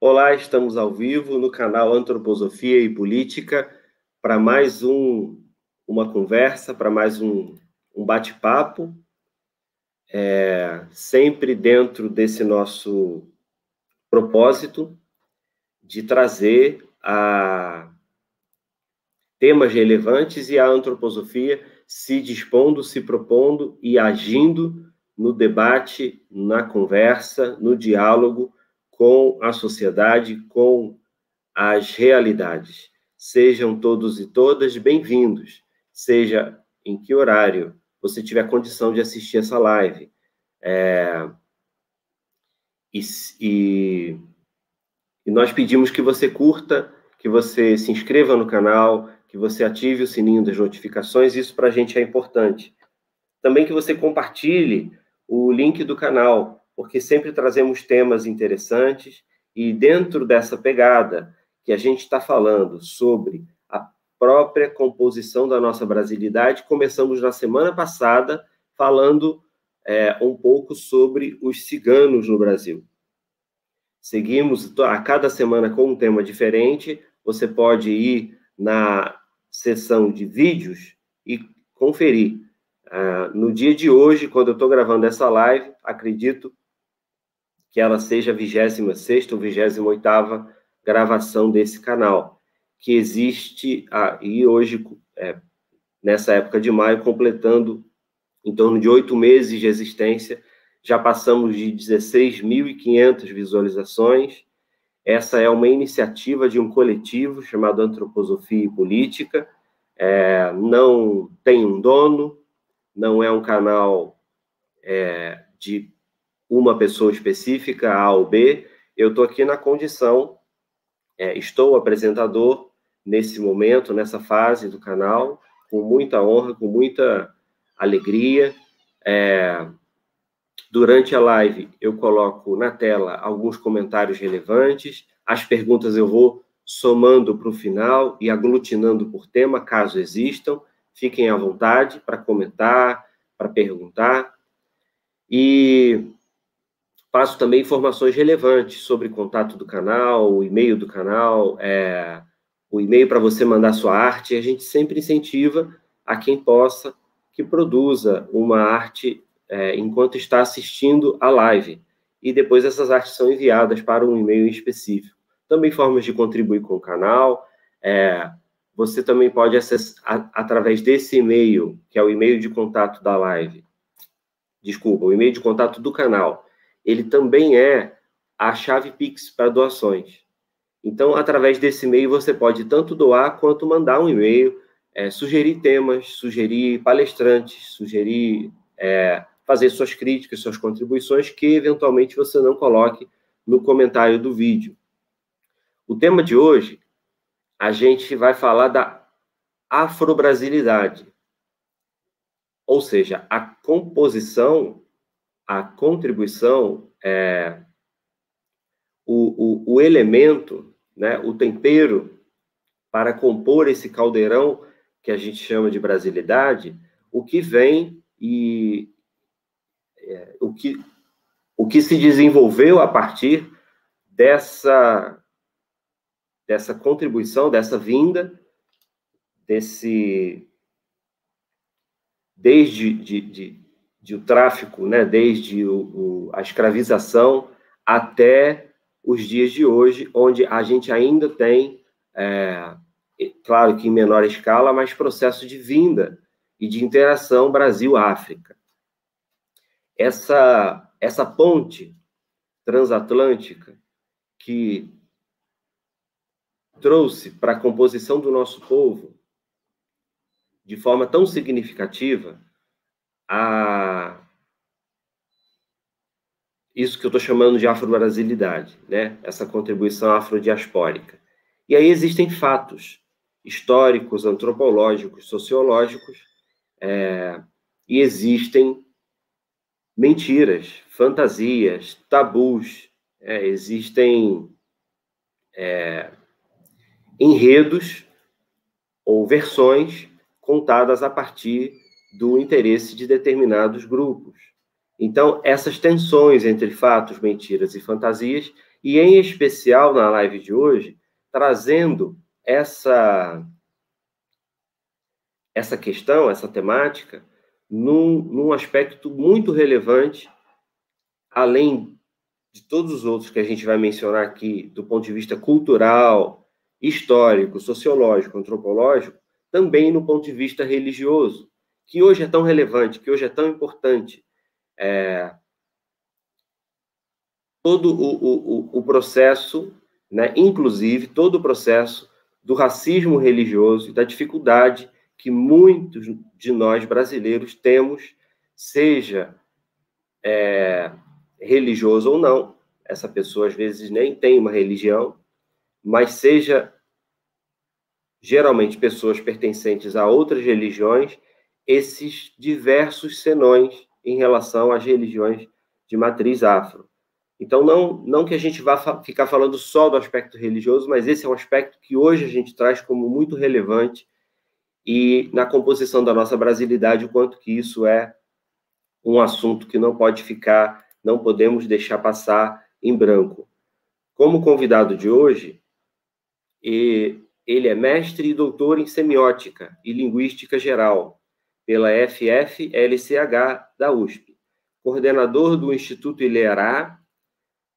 Olá, estamos ao vivo no canal Antroposofia e Política para mais um, uma conversa, para mais um, um bate-papo, é, sempre dentro desse nosso propósito de trazer a temas relevantes e a antroposofia se dispondo, se propondo e agindo no debate, na conversa, no diálogo com a sociedade, com as realidades. Sejam todos e todas bem-vindos, seja em que horário você tiver condição de assistir essa live. É, e, e, e nós pedimos que você curta, que você se inscreva no canal, que você ative o sininho das notificações, isso para a gente é importante. Também que você compartilhe o link do canal, porque sempre trazemos temas interessantes e dentro dessa pegada que a gente está falando sobre a própria composição da nossa brasilidade, começamos na semana passada falando é, um pouco sobre os ciganos no Brasil. Seguimos a cada semana com um tema diferente. Você pode ir na seção de vídeos e conferir. Uh, no dia de hoje, quando eu estou gravando essa live, acredito que ela seja a 26 ou 28 gravação desse canal, que existe aí hoje, é, nessa época de maio, completando em torno de oito meses de existência, já passamos de 16.500 visualizações. Essa é uma iniciativa de um coletivo chamado Antroposofia e Política. É, não tem um dono, não é um canal é, de uma pessoa específica, A ou B, eu estou aqui na condição, é, estou apresentador nesse momento, nessa fase do canal, com muita honra, com muita alegria. É, durante a live, eu coloco na tela alguns comentários relevantes, as perguntas eu vou somando para o final e aglutinando por tema, caso existam. Fiquem à vontade para comentar, para perguntar. E Passo também informações relevantes sobre contato do canal, o e-mail do canal, é, o e-mail para você mandar sua arte. A gente sempre incentiva a quem possa que produza uma arte é, enquanto está assistindo a live. E depois essas artes são enviadas para um e-mail específico. Também formas de contribuir com o canal. É, você também pode acessar através desse e-mail, que é o e-mail de contato da live. Desculpa, o e-mail de contato do canal ele também é a chave Pix para doações. Então, através desse e-mail, você pode tanto doar quanto mandar um e-mail, é, sugerir temas, sugerir palestrantes, sugerir é, fazer suas críticas, suas contribuições, que eventualmente você não coloque no comentário do vídeo. O tema de hoje, a gente vai falar da afrobrasilidade, ou seja, a composição a contribuição, é, o, o, o elemento, né, o tempero para compor esse caldeirão que a gente chama de brasilidade, o que vem e é, o, que, o que se desenvolveu a partir dessa, dessa contribuição, dessa vinda, desse desde de, de, de o tráfico, né, desde o, o, a escravização até os dias de hoje, onde a gente ainda tem, é, claro que em menor escala, mas processo de vinda e de interação Brasil-África. Essa, essa ponte transatlântica que trouxe para a composição do nosso povo, de forma tão significativa, a isso que eu estou chamando de afro-brasilidade, né? essa contribuição afrodiaspórica. E aí existem fatos históricos, antropológicos, sociológicos, é, e existem mentiras, fantasias, tabus, é, existem é, enredos ou versões contadas a partir do interesse de determinados grupos. Então, essas tensões entre fatos, mentiras e fantasias e em especial na live de hoje, trazendo essa essa questão, essa temática, num, num aspecto muito relevante, além de todos os outros que a gente vai mencionar aqui, do ponto de vista cultural, histórico, sociológico, antropológico, também no ponto de vista religioso, que hoje é tão relevante, que hoje é tão importante. É, todo o, o, o processo, né, inclusive todo o processo do racismo religioso e da dificuldade que muitos de nós brasileiros temos, seja é, religioso ou não, essa pessoa às vezes nem tem uma religião, mas seja geralmente pessoas pertencentes a outras religiões, esses diversos senões em relação às religiões de matriz afro. Então, não, não que a gente vá fa ficar falando só do aspecto religioso, mas esse é um aspecto que hoje a gente traz como muito relevante e na composição da nossa brasilidade, o quanto que isso é um assunto que não pode ficar, não podemos deixar passar em branco. Como convidado de hoje, ele é mestre e doutor em semiótica e linguística geral pela FFLCH da USP, coordenador do Instituto Ilerá,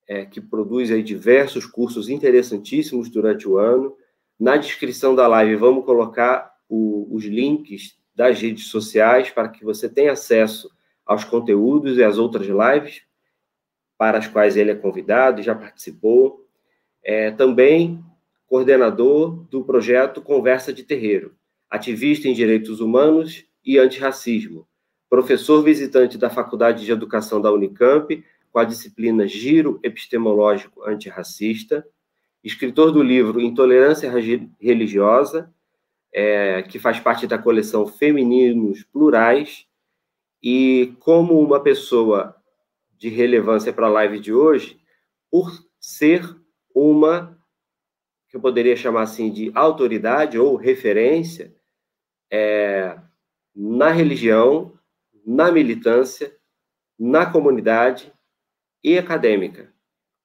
é, que produz aí diversos cursos interessantíssimos durante o ano. Na descrição da live vamos colocar o, os links das redes sociais para que você tenha acesso aos conteúdos e às outras lives para as quais ele é convidado e já participou. É, também coordenador do projeto Conversa de Terreiro, ativista em direitos humanos e antirracismo, professor visitante da Faculdade de Educação da Unicamp, com a disciplina Giro Epistemológico Antirracista, escritor do livro Intolerância Religiosa é, que faz parte da coleção Femininos Plurais, e como uma pessoa de relevância para a live de hoje, por ser uma, que eu poderia chamar assim de autoridade ou referência é, na religião, na militância, na comunidade e acadêmica.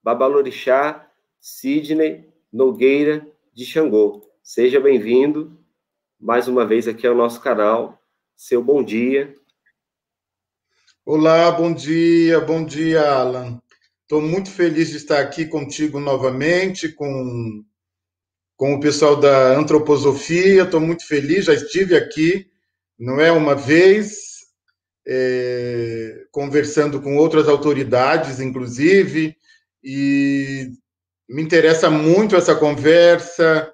Babalorixá Sidney Nogueira de Xangô. Seja bem-vindo mais uma vez aqui ao nosso canal. Seu bom dia. Olá, bom dia, bom dia, Alan. Estou muito feliz de estar aqui contigo novamente, com, com o pessoal da antroposofia. Estou muito feliz, já estive aqui, não é uma vez, é, conversando com outras autoridades, inclusive, e me interessa muito essa conversa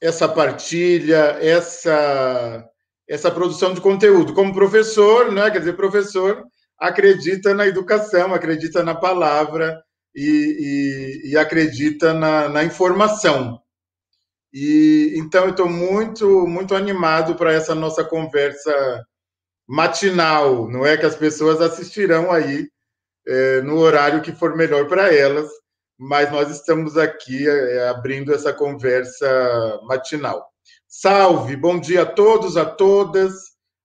essa partilha, essa essa produção de conteúdo. Como professor, né? Quer dizer, professor acredita na educação, acredita na palavra e, e, e acredita na, na, informação. E então eu estou muito muito animado para essa nossa conversa matinal, não é que as pessoas assistirão aí é, no horário que for melhor para elas mas nós estamos aqui é, abrindo essa conversa matinal. Salve, bom dia a todos, a todas,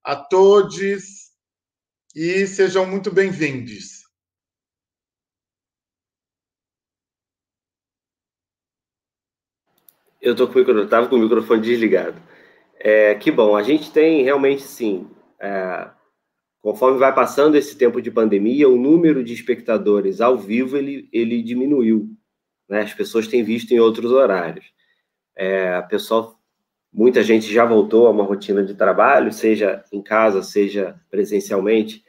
a todos e sejam muito bem-vindos. Eu tô com o microfone, tava com o microfone desligado. É, que bom, a gente tem realmente sim, é, Conforme vai passando esse tempo de pandemia, o número de espectadores ao vivo ele, ele diminuiu. Né? As pessoas têm visto em outros horários. É, pessoal, muita gente já voltou a uma rotina de trabalho, seja em casa, seja presencialmente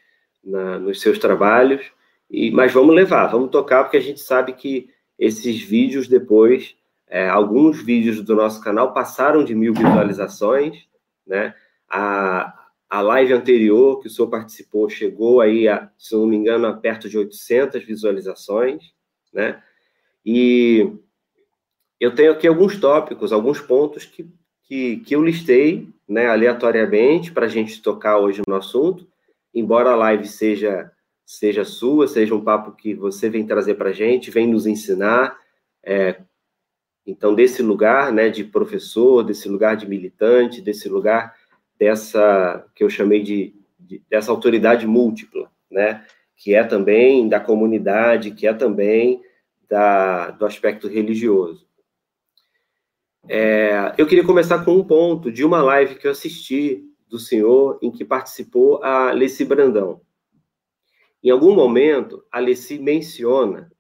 na, nos seus trabalhos. E, mas vamos levar, vamos tocar, porque a gente sabe que esses vídeos depois, é, alguns vídeos do nosso canal passaram de mil visualizações, né? A, a live anterior que o senhor participou chegou aí, a, se não me engano, a perto de 800 visualizações, né? E eu tenho aqui alguns tópicos, alguns pontos que, que, que eu listei, né, aleatoriamente, para a gente tocar hoje no assunto, embora a live seja, seja sua, seja um papo que você vem trazer para a gente, vem nos ensinar, é, então, desse lugar, né, de professor, desse lugar de militante, desse lugar dessa que eu chamei de, de, dessa autoridade múltipla, né? Que é também da comunidade, que é também da, do aspecto religioso. É, eu queria começar com um ponto de uma live que eu assisti do senhor, em que participou a Leci Brandão. Em algum momento, a Leci menciona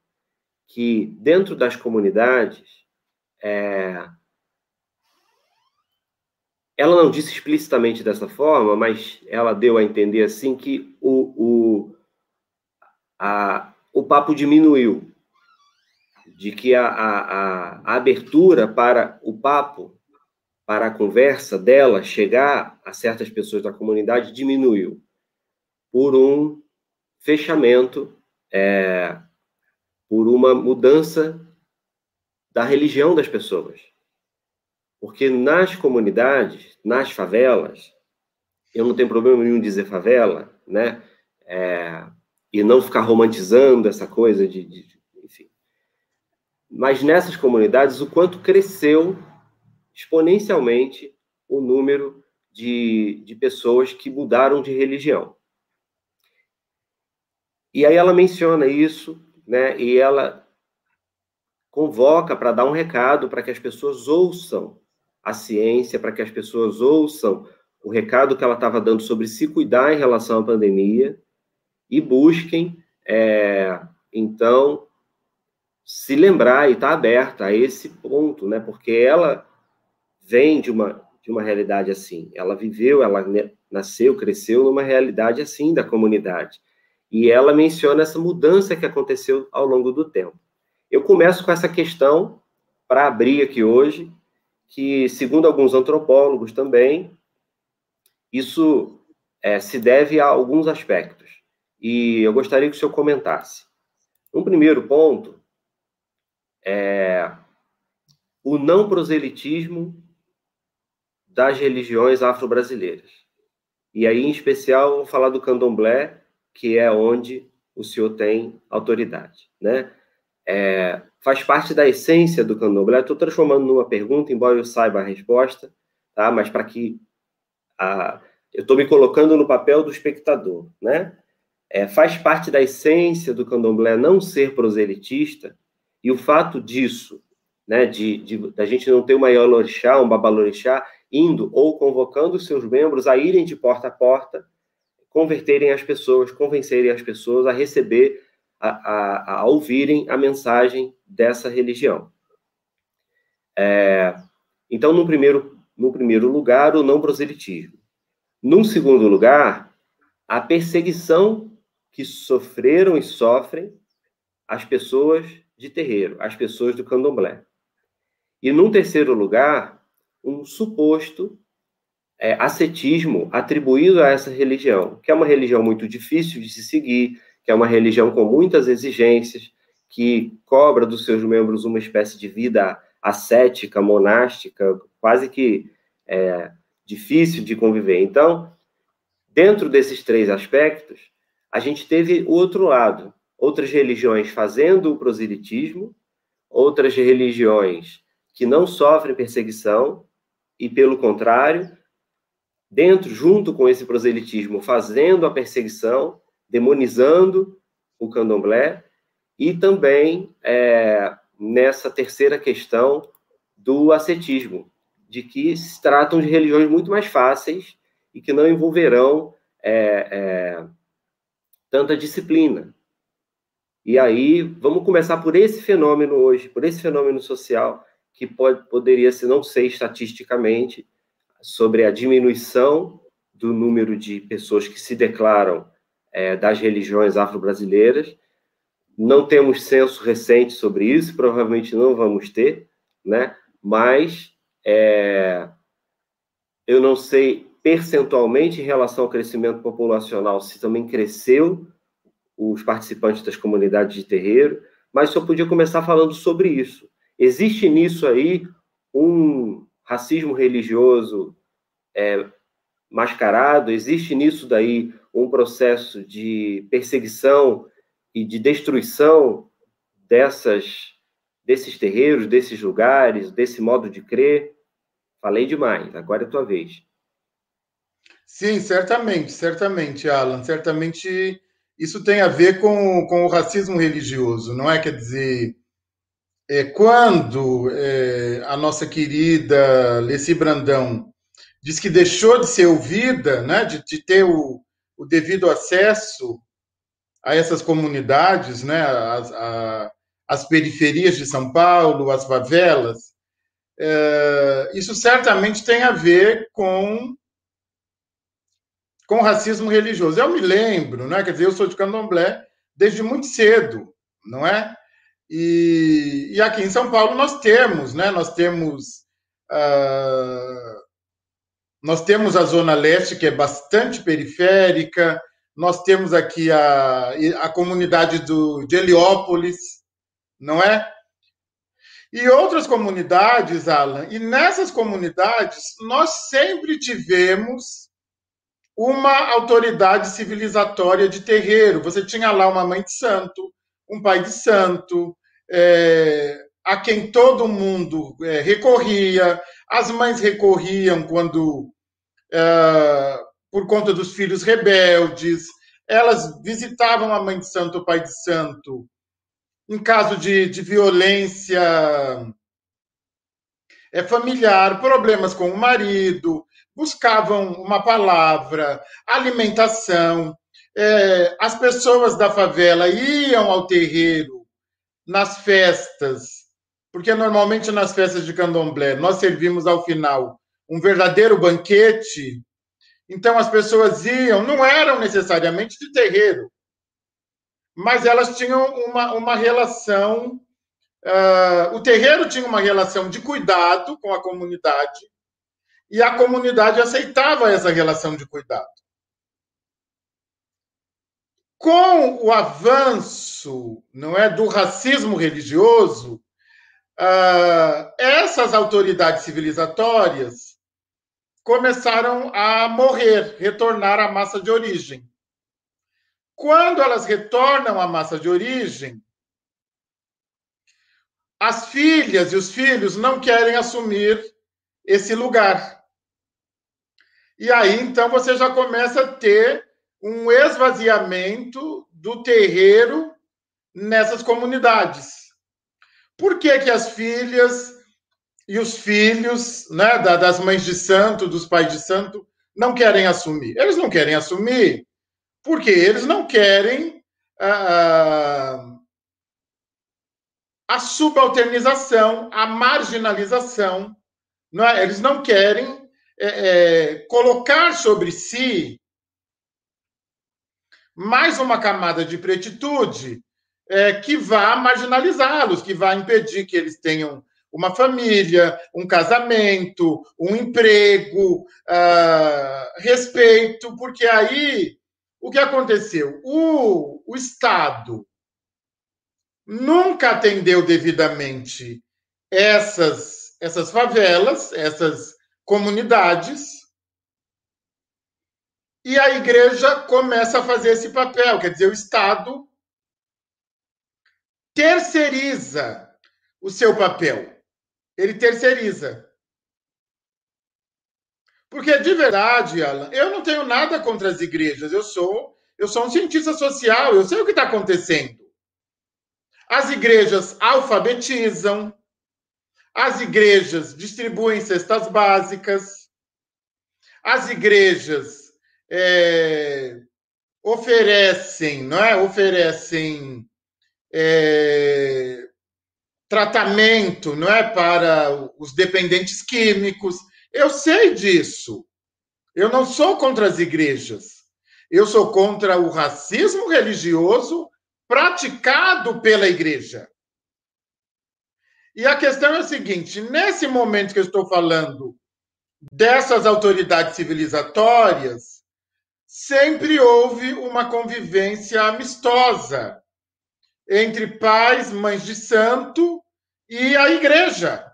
que dentro das comunidades, é, ela não disse explicitamente dessa forma, mas ela deu a entender assim que o, o, a, o papo diminuiu, de que a, a, a abertura para o papo, para a conversa dela chegar a certas pessoas da comunidade diminuiu por um fechamento, é, por uma mudança da religião das pessoas. Porque nas comunidades, nas favelas, eu não tenho problema nenhum dizer favela, né? É, e não ficar romantizando essa coisa de, de, enfim. Mas nessas comunidades, o quanto cresceu exponencialmente o número de, de pessoas que mudaram de religião. E aí ela menciona isso, né? E ela convoca para dar um recado para que as pessoas ouçam a ciência, para que as pessoas ouçam o recado que ela estava dando sobre se cuidar em relação à pandemia e busquem, é, então, se lembrar e estar tá aberta a esse ponto, né? Porque ela vem de uma, de uma realidade assim. Ela viveu, ela nasceu, cresceu numa realidade assim da comunidade. E ela menciona essa mudança que aconteceu ao longo do tempo. Eu começo com essa questão para abrir aqui hoje, que, segundo alguns antropólogos também, isso é, se deve a alguns aspectos e eu gostaria que o senhor comentasse. Um primeiro ponto é o não proselitismo das religiões afro-brasileiras. E aí, em especial, vou falar do candomblé, que é onde o senhor tem autoridade, né? É, faz parte da essência do candomblé. Estou transformando numa pergunta, embora eu saiba a resposta, tá? Mas para que a, eu estou me colocando no papel do espectador, né? é, faz parte da essência do candomblé não ser proselitista, e o fato disso, né, de, de da gente não ter uma Iolorixá, um Babalorixá, indo ou convocando seus membros a irem de porta a porta, converterem as pessoas, convencerem as pessoas a receber, a, a, a ouvirem a mensagem dessa religião. É, então, no primeiro, no primeiro lugar, o não proselitismo. Num segundo lugar, a perseguição que sofreram e sofrem as pessoas de terreiro, as pessoas do candomblé. E, num terceiro lugar, um suposto é, ascetismo atribuído a essa religião, que é uma religião muito difícil de se seguir, que é uma religião com muitas exigências, que cobra dos seus membros uma espécie de vida ascética, monástica, quase que é, difícil de conviver. Então, dentro desses três aspectos, a gente teve o outro lado, outras religiões fazendo o proselitismo, outras religiões que não sofrem perseguição e, pelo contrário, dentro, junto com esse proselitismo, fazendo a perseguição, demonizando o candomblé, e também é, nessa terceira questão do ascetismo, de que se tratam de religiões muito mais fáceis e que não envolverão é, é, tanta disciplina. E aí, vamos começar por esse fenômeno hoje, por esse fenômeno social, que pode, poderia se não ser estatisticamente sobre a diminuição do número de pessoas que se declaram é, das religiões afro-brasileiras. Não temos censo recente sobre isso, provavelmente não vamos ter, né? Mas é, eu não sei percentualmente em relação ao crescimento populacional, se também cresceu os participantes das comunidades de terreiro, mas só podia começar falando sobre isso. Existe nisso aí um racismo religioso é, mascarado, existe nisso daí um processo de perseguição e de destruição dessas desses terreiros, desses lugares, desse modo de crer. Falei demais, agora é a tua vez. Sim, certamente, certamente, Alan. Certamente isso tem a ver com, com o racismo religioso, não é? Quer dizer, é, quando é, a nossa querida Leci Brandão diz que deixou de ser ouvida, né, de, de ter o, o, devido acesso a essas comunidades, né, as, a, as periferias de São Paulo, as favelas, é, isso certamente tem a ver com com racismo religioso. Eu me lembro, né? Quer dizer, eu sou de Candomblé desde muito cedo, não é? E, e aqui em São Paulo nós temos, né? Nós temos uh, nós temos a zona leste que é bastante periférica. Nós temos aqui a, a comunidade do, de Heliópolis, não é? E outras comunidades, Alan, e nessas comunidades nós sempre tivemos uma autoridade civilizatória de terreiro. Você tinha lá uma mãe de santo, um pai de santo, é, a quem todo mundo é, recorria. As mães recorriam quando, é, por conta dos filhos rebeldes, elas visitavam a mãe de santo, o pai de santo, em caso de, de violência é, familiar, problemas com o marido, buscavam uma palavra, alimentação. É, as pessoas da favela iam ao terreiro nas festas, porque normalmente nas festas de candomblé nós servimos ao final um verdadeiro banquete. Então as pessoas iam, não eram necessariamente de terreiro, mas elas tinham uma, uma relação. Uh, o terreiro tinha uma relação de cuidado com a comunidade e a comunidade aceitava essa relação de cuidado. Com o avanço, não é, do racismo religioso, uh, essas autoridades civilizatórias começaram a morrer, retornar à massa de origem. Quando elas retornam à massa de origem, as filhas e os filhos não querem assumir esse lugar. E aí, então, você já começa a ter um esvaziamento do terreiro nessas comunidades. Por que, que as filhas e os filhos né, das mães de santo, dos pais de santo, não querem assumir? Eles não querem assumir porque eles não querem ah, a subalternização, a marginalização. Não é? Eles não querem é, é, colocar sobre si mais uma camada de pretitude é, que vá marginalizá-los, que vá impedir que eles tenham uma família, um casamento, um emprego, uh, respeito, porque aí o que aconteceu? O, o Estado nunca atendeu devidamente essas, essas favelas, essas comunidades, e a igreja começa a fazer esse papel, quer dizer, o Estado terceiriza o seu papel. Ele terceiriza. Porque de verdade, Alan, eu não tenho nada contra as igrejas. Eu sou, eu sou um cientista social, eu sei o que está acontecendo. As igrejas alfabetizam, as igrejas distribuem cestas básicas, as igrejas é, oferecem, não é? Oferecem é, tratamento, não é, para os dependentes químicos. Eu sei disso. Eu não sou contra as igrejas. Eu sou contra o racismo religioso praticado pela igreja. E a questão é a seguinte: nesse momento que eu estou falando dessas autoridades civilizatórias, sempre houve uma convivência amistosa entre pais, mães de santo e a igreja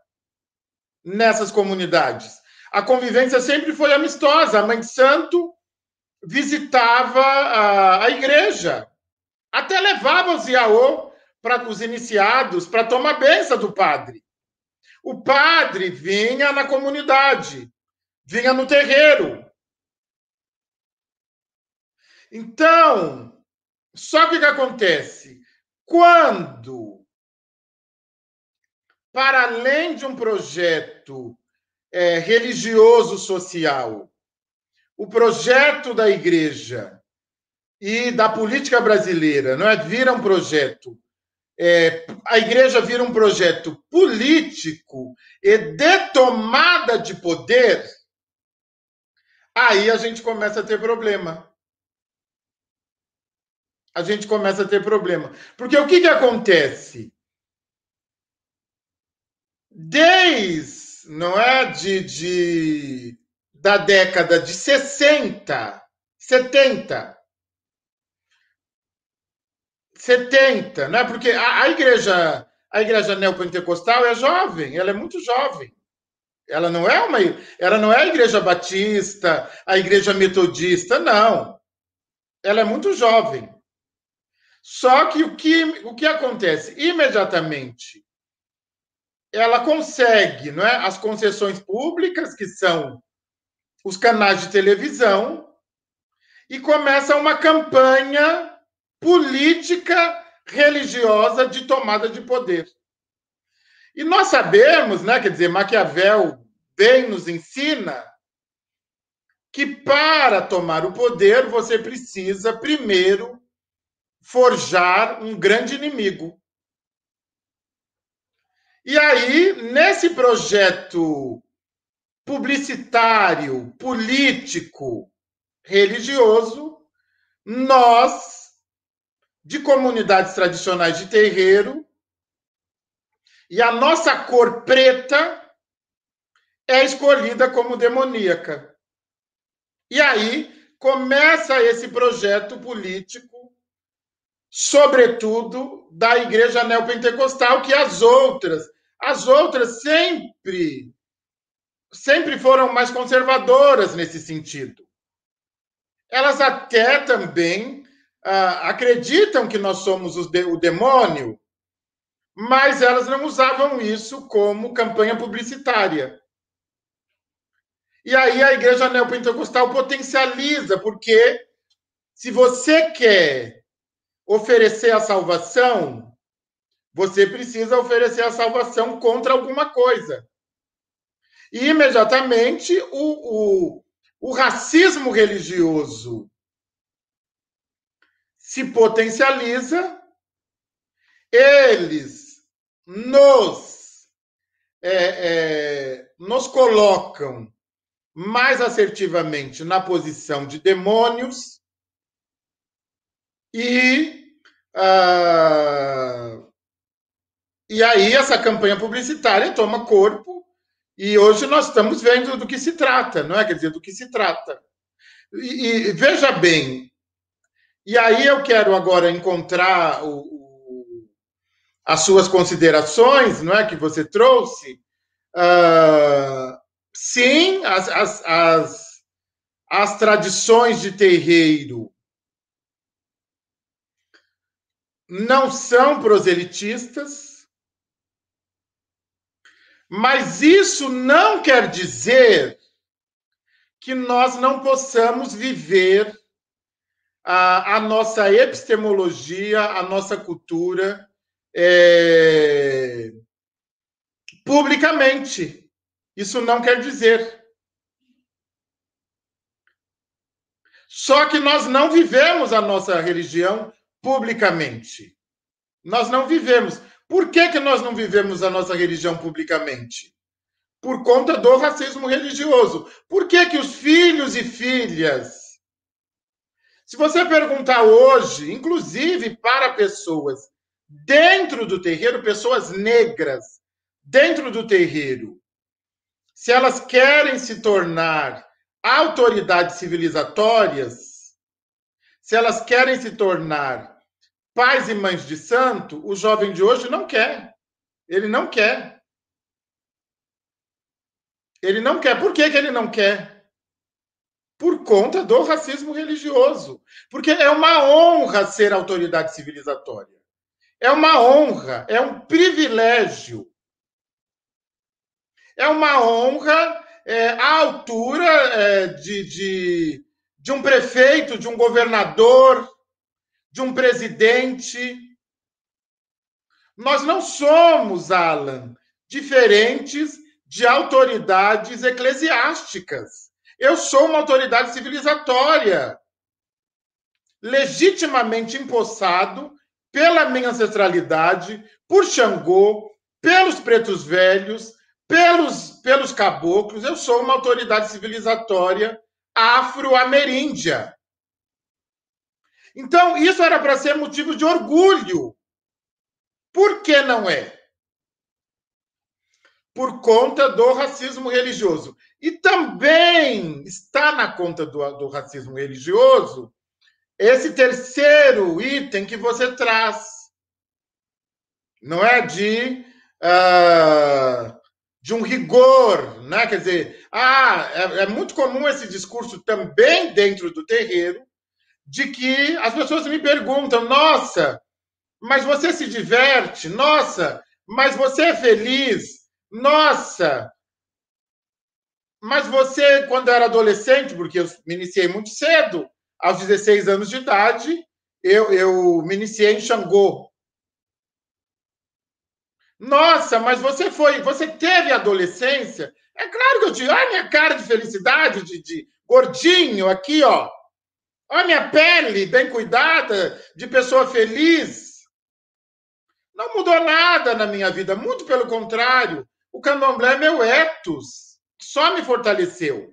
nessas comunidades a convivência sempre foi amistosa. A mãe de santo visitava a, a igreja, até levava os iaô para os iniciados para tomar benção do padre. O padre vinha na comunidade, vinha no terreiro. Então, só que o que acontece? Quando para além de um projeto é, religioso social, o projeto da igreja e da política brasileira não é vira um projeto é, a igreja vira um projeto político e de tomada de poder, aí a gente começa a ter problema. A gente começa a ter problema. Porque o que, que acontece? Desde, não é, de, de da década de 60, 70, 70, né? Porque a, a igreja, a igreja neopentecostal é jovem, ela é muito jovem. Ela não é uma, ela não é a igreja batista, a igreja metodista, não. Ela é muito jovem. Só que o que, o que acontece? Imediatamente, ela consegue, não é? As concessões públicas, que são os canais de televisão, e começa uma campanha política religiosa de tomada de poder. E nós sabemos, né, quer dizer, Maquiavel bem nos ensina que para tomar o poder você precisa primeiro forjar um grande inimigo. E aí, nesse projeto publicitário, político, religioso, nós de comunidades tradicionais de terreiro, e a nossa cor preta é escolhida como demoníaca. E aí começa esse projeto político, sobretudo da igreja neopentecostal, que as outras, as outras sempre sempre foram mais conservadoras nesse sentido. Elas até também ah, acreditam que nós somos o demônio, mas elas não usavam isso como campanha publicitária. E aí a igreja neopentecostal potencializa, porque se você quer oferecer a salvação, você precisa oferecer a salvação contra alguma coisa. E imediatamente o, o, o racismo religioso se potencializa, eles nos, é, é, nos colocam mais assertivamente na posição de demônios e ah, e aí essa campanha publicitária toma corpo e hoje nós estamos vendo do que se trata, não é? Quer dizer, do que se trata. E, e veja bem, e aí eu quero agora encontrar o, o, as suas considerações, não é, que você trouxe. Uh, sim, as, as, as, as tradições de terreiro não são proselitistas, mas isso não quer dizer que nós não possamos viver a, a nossa epistemologia, a nossa cultura é, publicamente. Isso não quer dizer. Só que nós não vivemos a nossa religião publicamente. Nós não vivemos. Por que, que nós não vivemos a nossa religião publicamente? Por conta do racismo religioso. Por que, que os filhos e filhas se você perguntar hoje, inclusive para pessoas dentro do terreiro, pessoas negras dentro do terreiro, se elas querem se tornar autoridades civilizatórias, se elas querem se tornar pais e mães de santo, o jovem de hoje não quer. Ele não quer. Ele não quer. Por que, que ele não quer? por conta do racismo religioso. Porque é uma honra ser autoridade civilizatória. É uma honra, é um privilégio. É uma honra é, à altura é, de, de, de um prefeito, de um governador, de um presidente. Nós não somos, Alan, diferentes de autoridades eclesiásticas. Eu sou uma autoridade civilizatória, legitimamente empossado pela minha ancestralidade, por Xangô, pelos pretos velhos, pelos, pelos caboclos. Eu sou uma autoridade civilizatória afro-ameríndia. Então, isso era para ser motivo de orgulho. Por que não é? Por conta do racismo religioso. E também está na conta do, do racismo religioso esse terceiro item que você traz. Não é de, uh, de um rigor, né? Quer dizer, ah, é, é muito comum esse discurso também dentro do terreiro, de que as pessoas me perguntam: nossa, mas você se diverte? Nossa, mas você é feliz? Nossa, mas você, quando era adolescente, porque eu me iniciei muito cedo, aos 16 anos de idade, eu, eu me iniciei em Xangô. Nossa, mas você foi, você teve adolescência? É claro que eu tive. Olha a minha cara de felicidade, de, de gordinho aqui, ó. Olha minha pele bem cuidada, de pessoa feliz. Não mudou nada na minha vida, muito pelo contrário. O candomblé é meu ethos, só me fortaleceu.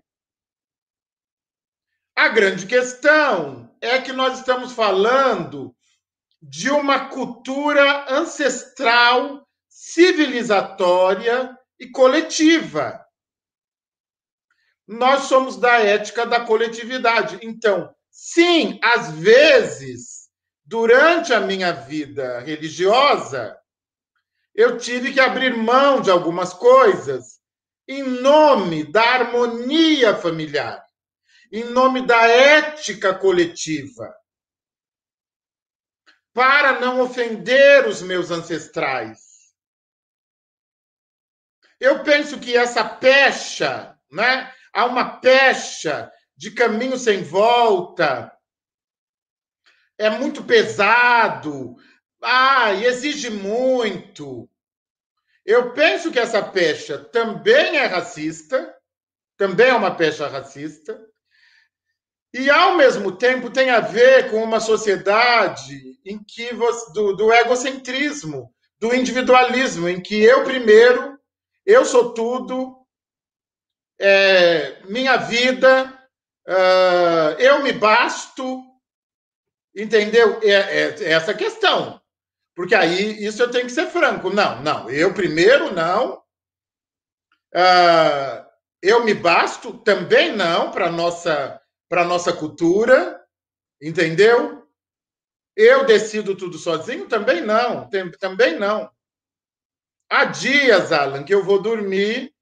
A grande questão é que nós estamos falando de uma cultura ancestral, civilizatória e coletiva. Nós somos da ética da coletividade. Então, Sim, às vezes, durante a minha vida religiosa, eu tive que abrir mão de algumas coisas em nome da harmonia familiar, em nome da ética coletiva, para não ofender os meus ancestrais. Eu penso que essa pecha, né? Há uma pecha de caminho sem volta, é muito pesado, ah, exige muito. Eu penso que essa pecha também é racista, também é uma pecha racista, e ao mesmo tempo tem a ver com uma sociedade em que você, do, do egocentrismo, do individualismo, em que eu primeiro, eu sou tudo, é, minha vida, Uh, eu me basto, entendeu? É, é, é, essa questão. Porque aí isso eu tenho que ser franco. Não, não. Eu primeiro não. Uh, eu me basto também não para nossa para nossa cultura, entendeu? Eu decido tudo sozinho também não, também não. Há dias, Alan, que eu vou dormir.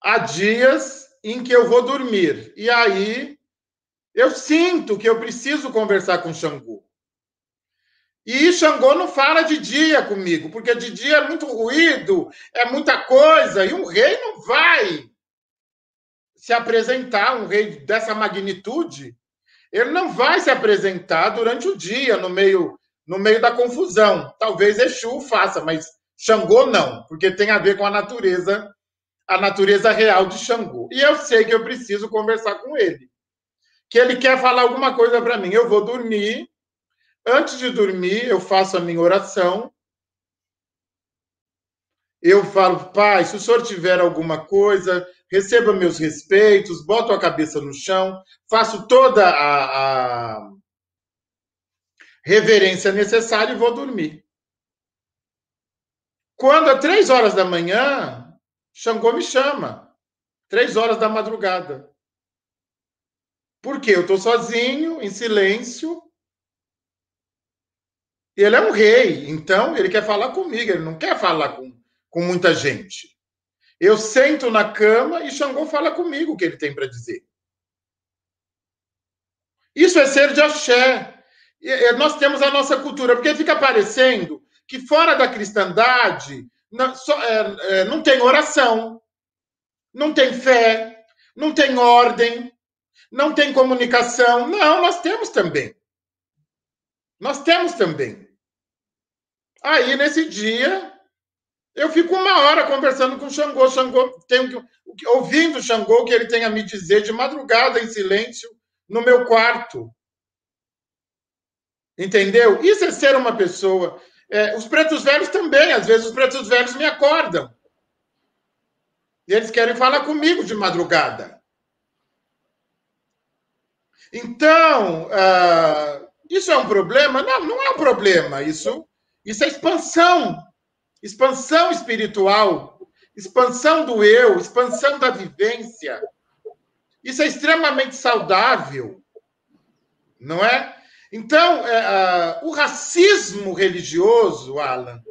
Há dias em que eu vou dormir. E aí eu sinto que eu preciso conversar com Xangô. E Xangô não fala de dia comigo, porque de dia é muito ruído, é muita coisa, e um rei não vai se apresentar, um rei dessa magnitude, ele não vai se apresentar durante o dia, no meio, no meio da confusão. Talvez Exu faça, mas Xangô não, porque tem a ver com a natureza a natureza real de Xangô. E eu sei que eu preciso conversar com ele. Que ele quer falar alguma coisa para mim. Eu vou dormir. Antes de dormir, eu faço a minha oração. Eu falo, pai, se o senhor tiver alguma coisa, receba meus respeitos, boto a cabeça no chão, faço toda a, a reverência necessária e vou dormir. Quando, às três horas da manhã, Xangô me chama. Três horas da madrugada. Por quê? Eu estou sozinho, em silêncio. Ele é um rei, então ele quer falar comigo, ele não quer falar com, com muita gente. Eu sento na cama e Xangô fala comigo o que ele tem para dizer. Isso é ser de axé. E, nós temos a nossa cultura, porque fica parecendo que fora da cristandade não, só, é, é, não tem oração, não tem fé, não tem ordem, não tem comunicação. Não, nós temos também. Nós temos também. Aí, nesse dia, Eu fico uma hora conversando com o Xangô. Xangô tenho que, ouvindo Xangô que ele tem a me dizer de madrugada em silêncio no meu quarto. Entendeu? Isso é ser uma pessoa. É, os pretos velhos também, às vezes os pretos velhos me acordam. E eles querem falar comigo de madrugada. Então, uh, isso é um problema? Não, não é um problema. Isso, isso é expansão. Expansão espiritual. Expansão do eu, expansão da vivência. Isso é extremamente saudável. Não é? Então, é, uh, o racismo religioso, Alan,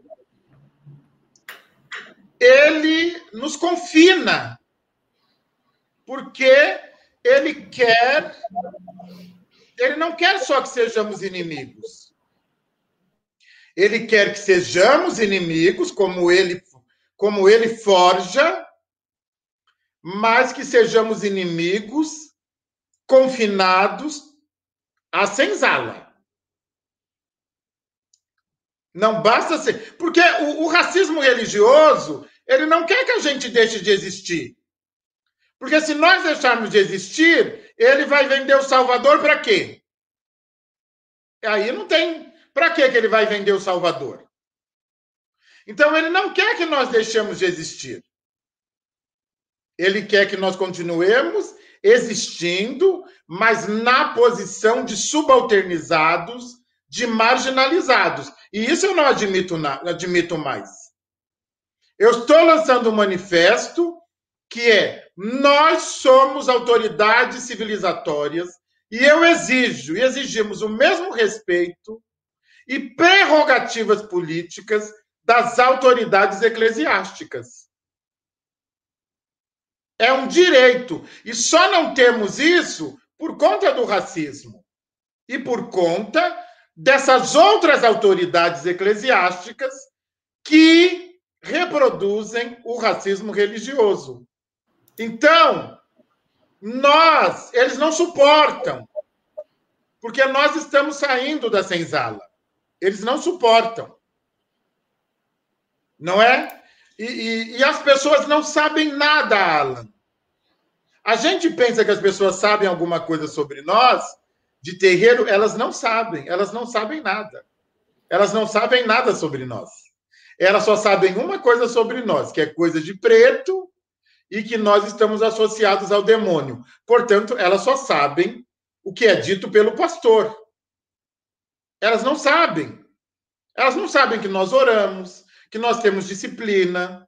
ele nos confina, porque ele quer, ele não quer só que sejamos inimigos. Ele quer que sejamos inimigos, como ele, como ele forja, mas que sejamos inimigos confinados à senzala. Não basta ser. Porque o, o, racismo religioso, ele não quer que a gente deixe de existir. Porque se nós deixarmos de existir, ele vai vender o Salvador para quê? Aí não tem. Para que ele vai vender o Salvador? Então, ele não quer que nós deixemos de existir. Ele quer que nós continuemos existindo, mas na posição de subalternizados, de marginalizados. E isso eu não admito, admito mais. Eu estou lançando um manifesto que é: nós somos autoridades civilizatórias e eu exijo e exigimos o mesmo respeito e prerrogativas políticas das autoridades eclesiásticas. É um direito. E só não temos isso por conta do racismo e por conta dessas outras autoridades eclesiásticas que reproduzem o racismo religioso. Então, nós, eles não suportam, porque nós estamos saindo da senzala. Eles não suportam. Não é? E, e, e, as pessoas não sabem nada, Alan. A gente pensa que as pessoas sabem alguma coisa sobre nós, de terreiro, elas não sabem, elas não sabem nada. Elas não sabem nada sobre nós. Elas só sabem uma coisa sobre nós, que é coisa de preto e que nós estamos associados ao demônio. Portanto, elas só sabem o que é dito pelo pastor. Elas não sabem. Elas não sabem que nós oramos, que nós temos disciplina,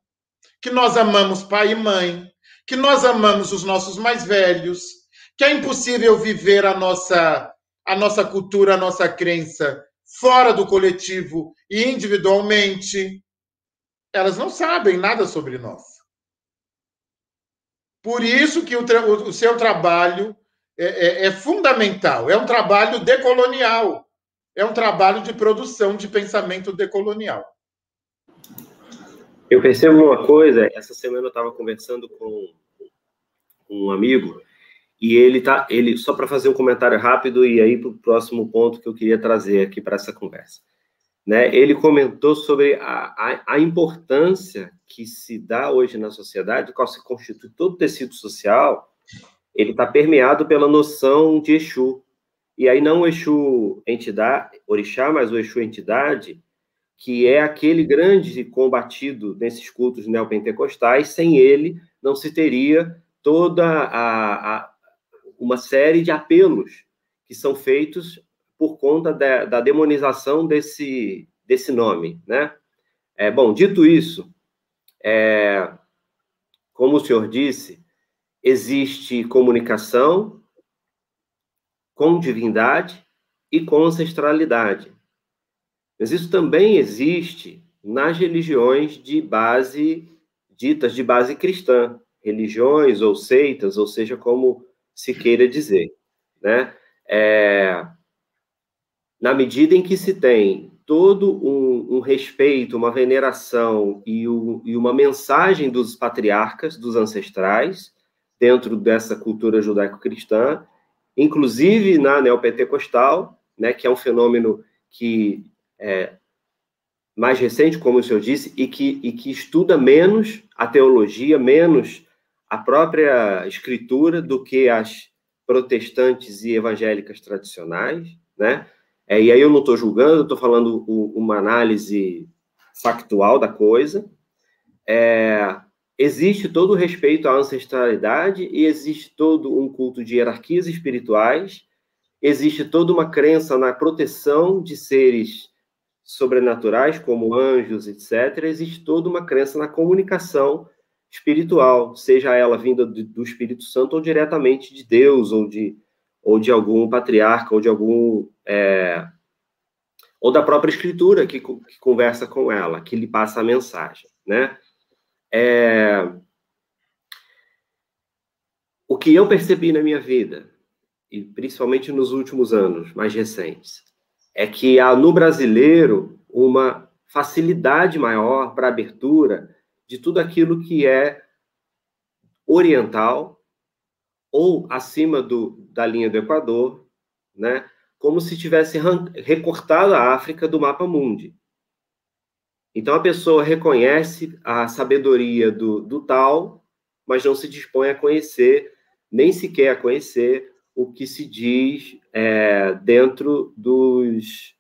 que nós amamos pai e mãe, que nós amamos os nossos mais velhos, que é impossível viver a nossa a nossa cultura, a nossa crença fora do coletivo e individualmente. Elas não sabem nada sobre nós. Por isso que o, o seu trabalho é, é, é fundamental. É um trabalho decolonial. É um trabalho de produção de pensamento decolonial. Eu percebo uma coisa, essa semana eu estava conversando com um amigo, e ele tá, ele só para fazer um comentário rápido e aí para o próximo ponto que eu queria trazer aqui para essa conversa, né? Ele comentou sobre a, a, a, importância que se dá hoje na sociedade, qual se constitui todo o tecido social, ele está permeado pela noção de Exu. E aí não o Exu entidade, orixá, mas o Exu entidade, que é aquele grande combatido nesses cultos neopentecostais, sem ele não se teria toda a, a uma série de apelos que são feitos por conta da, da demonização desse, desse nome, né? É, bom, dito isso, é, como o senhor disse, existe comunicação com divindade e com ancestralidade. Mas isso também existe nas religiões de base, ditas de base cristã, religiões ou seitas, ou seja, como se queira dizer, né? É, na medida em que se tem todo um, um respeito, uma veneração e, o, e, uma mensagem dos patriarcas, dos ancestrais, dentro dessa cultura judaico-cristã, inclusive na neopentecostal, né, que é um fenômeno que é, mais recente, como o senhor disse, e que, e que estuda menos a teologia, menos a própria escritura do que as protestantes e evangélicas tradicionais, né? É, e aí eu não estou julgando, estou falando o, uma análise factual da coisa. É, existe todo o respeito à ancestralidade e existe todo um culto de hierarquias espirituais, existe toda uma crença na proteção de seres sobrenaturais, como anjos, etc. Existe toda uma crença na comunicação espiritual, seja ela vinda do Espírito Santo ou diretamente de Deus, ou de, ou de algum patriarca, ou de algum. É, ou da própria Escritura que, que, conversa com ela, que lhe passa a mensagem, né? É, o que eu percebi na minha vida, e principalmente nos últimos anos mais recentes, é que há no brasileiro uma facilidade maior para abertura de tudo aquilo que é oriental ou acima do, da linha do Equador, né? como se tivesse recortado a África do mapa mundi. Então a pessoa reconhece a sabedoria do, do tal, mas não se dispõe a conhecer, nem sequer a conhecer o que se diz é, dentro dos,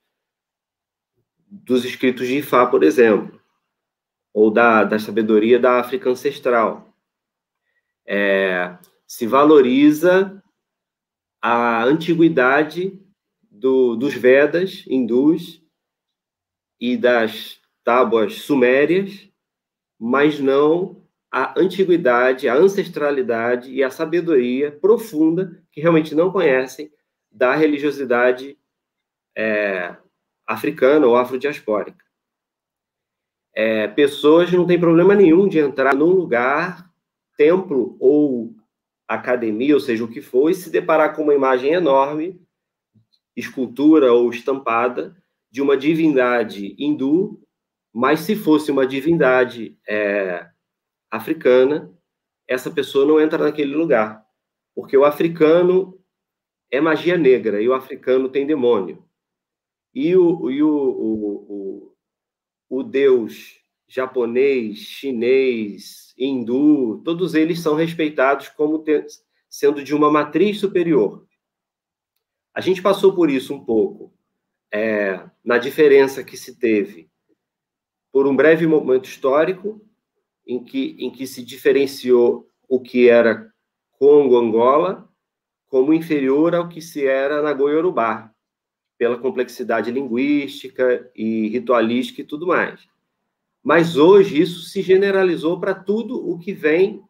dos escritos de Ifá, por exemplo ou da, da sabedoria da África ancestral. É, se valoriza a antiguidade do, dos Vedas hindus e das tábuas sumérias, mas não a antiguidade, a ancestralidade e a sabedoria profunda que realmente não conhecem da religiosidade é, africana ou afrodiaspórica. É, pessoas não têm problema nenhum de entrar num lugar, templo ou academia, ou seja, o que for, e se deparar com uma imagem enorme, escultura ou estampada, de uma divindade hindu, mas se fosse uma divindade é, africana, essa pessoa não entra naquele lugar, porque o africano é magia negra e o africano tem demônio. E o, e o, o, o deus japonês, chinês, hindu, todos eles são respeitados como ter, sendo de uma matriz superior. A gente passou por isso um pouco, é, na diferença que se teve por um breve momento histórico, em que, em que se diferenciou o que era Congo-Angola como inferior ao que se era Nagoya-Urubá, pela complexidade linguística e ritualística e tudo mais. Mas hoje isso se generalizou para tudo o que vem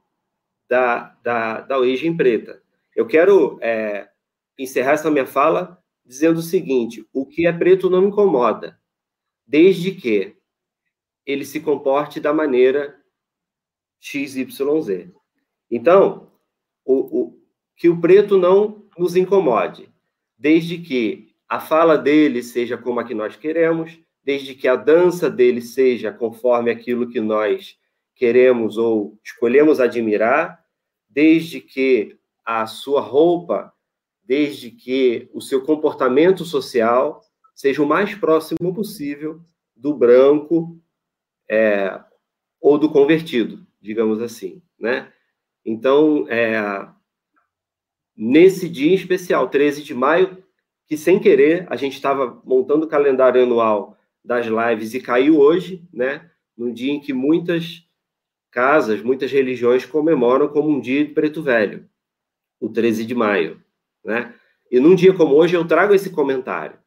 da, da, da origem preta. Eu quero é, encerrar essa minha fala dizendo o seguinte: o que é preto não me incomoda, desde que ele se comporte da maneira XYZ. Então, o, o, que o preto não nos incomode, desde que a fala dele seja como a que nós queremos, desde que a dança dele seja conforme aquilo que nós queremos ou escolhemos admirar, desde que a sua roupa, desde que o seu comportamento social seja o mais próximo possível do branco é, ou do convertido, digamos assim, né? Então, é, nesse dia especial, 13 de maio, que sem querer a gente estava montando o calendário anual das lives e caiu hoje, né? Num dia em que muitas casas, muitas religiões comemoram como um dia de preto velho, o 13 de maio, né? E num dia como hoje eu trago esse comentário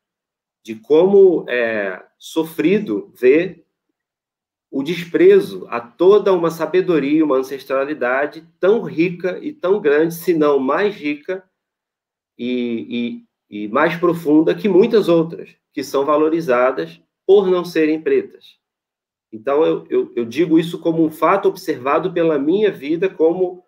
de como é sofrido ver o desprezo a toda uma sabedoria, uma ancestralidade tão rica e tão grande, se não mais rica e, e mais profunda que muitas outras, que são valorizadas por não serem pretas. Então, eu, eu, eu, digo isso como um fato observado pela minha vida como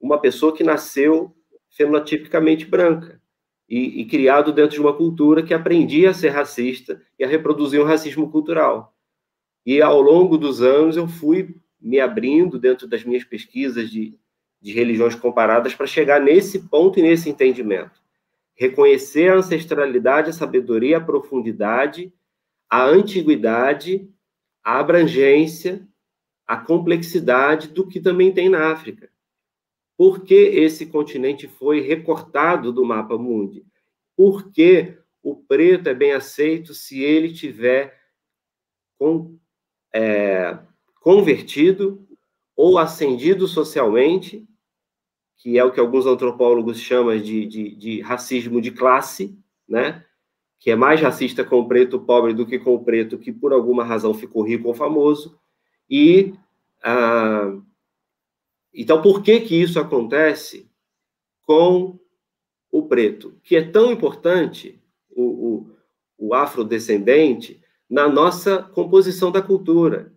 uma pessoa que nasceu fenotipicamente branca e, e criado dentro de uma cultura que aprendia a ser racista e a reproduzir um racismo cultural. E ao longo dos anos eu fui me abrindo dentro das minhas pesquisas de, de religiões comparadas para chegar nesse ponto e nesse entendimento reconhecer a ancestralidade, a sabedoria, a profundidade, a antiguidade a abrangência, a complexidade do que também tem na África. Por que esse continente foi recortado do mapa mundi? Por que o preto é bem aceito se ele tiver com, é, convertido ou ascendido socialmente, que é o que alguns antropólogos chamam de, de, de racismo de classe, né? que é mais racista com o preto pobre do que com o preto que por alguma razão ficou rico ou famoso. E ah, então por que que isso acontece com o preto, que é tão importante o, o, o afrodescendente na nossa composição da cultura?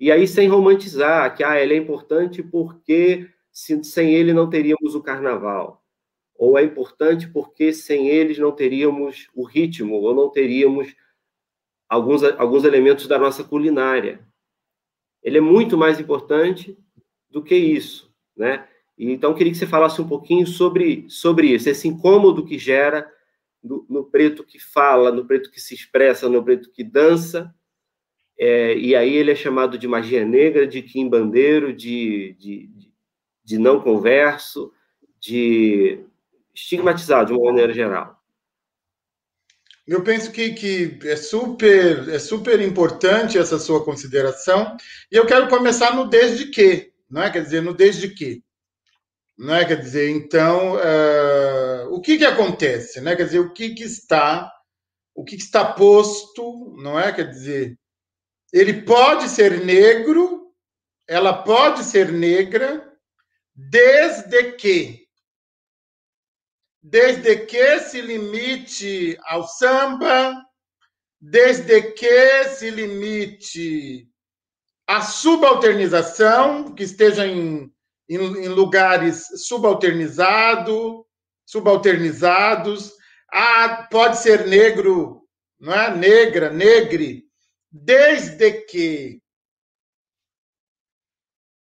E aí, sem romantizar, que ah, ele é importante porque se, sem ele não teríamos o carnaval. Ou é importante porque sem eles não teríamos o ritmo, ou não teríamos alguns, alguns elementos da nossa culinária. Ele é muito mais importante do que isso, né? Então, queria que você falasse um pouquinho sobre, sobre isso, esse incômodo que gera no, preto que fala, no preto que se expressa, no preto que dança, é, e aí ele é chamado de magia negra, de quimbandeiro, de, de, de não converso, de estigmatizado de uma maneira geral. Eu penso que, que é, super, é super importante essa sua consideração, e eu quero começar no desde que, não é? Quer dizer, no desde que. Não é? Quer dizer, então, uh, o que que acontece, né? Quer dizer, o que que está, o que, que está posto, não é? Quer dizer, ele pode ser negro, ela pode ser negra, desde que desde que se limite ao samba, desde que se limite à subalternização, que esteja em, em, em lugares subalternizado, subalternizados, ah, pode ser negro, não é? Negra, negre, desde que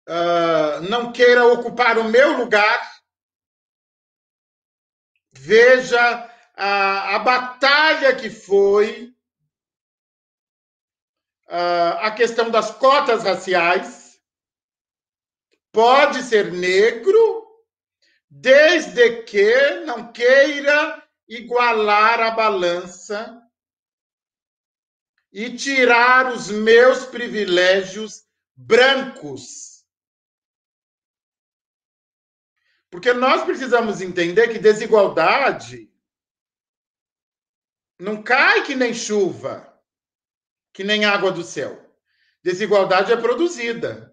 uh, não queira ocupar o meu lugar, veja a, a batalha que foi uh, a questão das cotas raciais, pode ser negro, desde que não queira igualar a balança e tirar os meus privilégios brancos. Porque nós precisamos entender que desigualdade não cai que nem chuva, que nem água do céu. Desigualdade é produzida.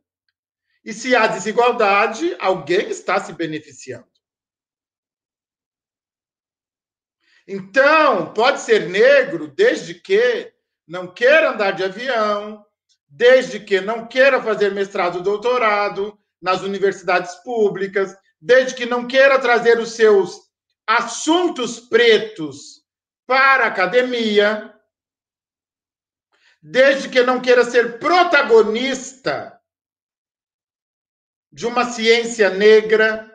E se há desigualdade, alguém está se beneficiando. Então, pode ser negro desde que não queira andar de avião, desde que não queira fazer mestrado, doutorado nas universidades públicas, desde que não queira trazer os seus assuntos pretos para a academia, desde que não queira ser protagonista de uma ciência negra,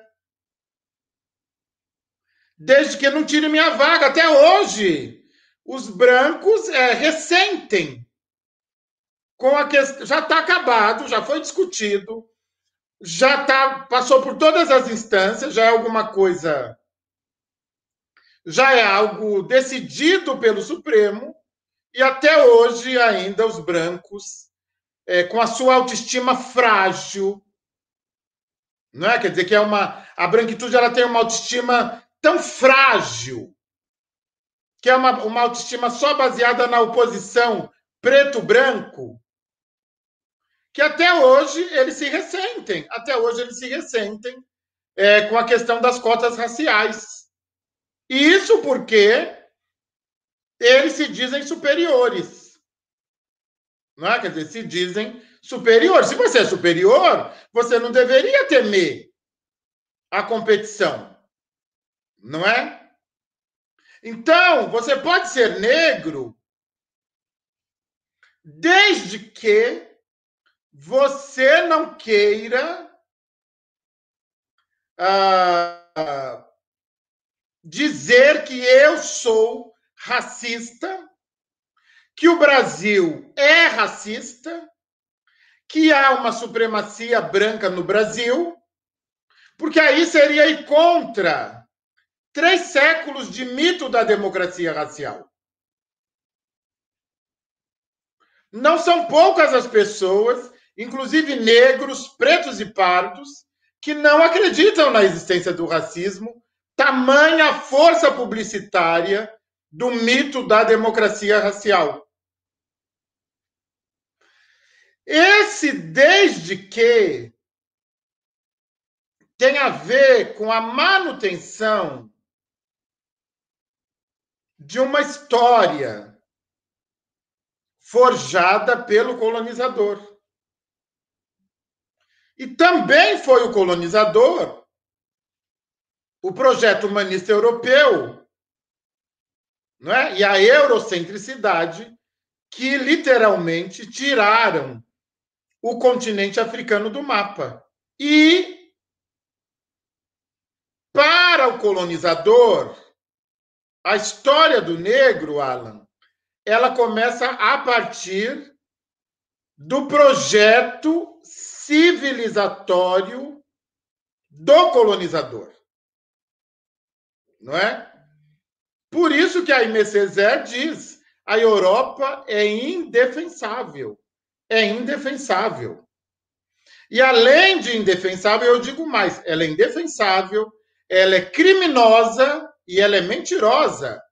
desde que não tire minha vaga até hoje os brancos é, ressentem com a questão. Já está acabado, já foi discutido, já tá, passou por todas as instâncias, já é alguma coisa. Já é algo decidido pelo Supremo, e até hoje ainda os brancos, é, com a sua autoestima frágil, não é? Quer dizer que é uma a branquitude ela tem uma autoestima tão frágil que é uma, uma autoestima só baseada na oposição preto-branco, que até hoje eles se ressentem, até hoje eles se ressentem é, com a questão das cotas raciais. Isso porque eles se dizem superiores. Não é? Quer dizer, se dizem superiores. Se você é superior, você não deveria temer a competição. Não é? Então, você pode ser negro desde que você não queira uh, dizer que eu sou racista, que o Brasil é racista, que há uma supremacia branca no Brasil, porque aí seria ir contra três séculos de mito da democracia racial. Não são poucas as pessoas, inclusive negros, pretos e pardos, que não acreditam na existência do racismo, tamanha força publicitária do mito da democracia racial. Esse desde que tem a ver com a manutenção de uma história forjada pelo colonizador. E também foi o colonizador, o projeto humanista europeu, não é? e a eurocentricidade, que literalmente tiraram o continente africano do mapa. E, para o colonizador, a história do negro, Alan, ela começa a partir do projeto civilizatório do colonizador. Não é? Por isso que a Aimé diz: a Europa é indefensável. É indefensável. E além de indefensável, eu digo mais: ela é indefensável, ela é criminosa e ela é mentirosa,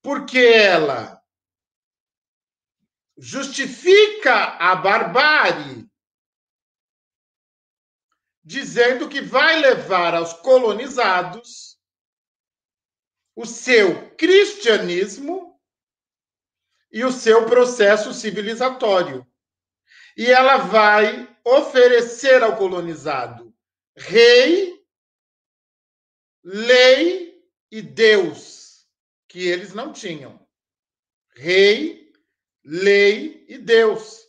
porque ela justifica a barbárie dizendo que vai levar aos colonizados o seu cristianismo e o seu processo civilizatório. E ela vai oferecer ao colonizado rei, lei e Deus, que eles não tinham. Rei, lei e Deus.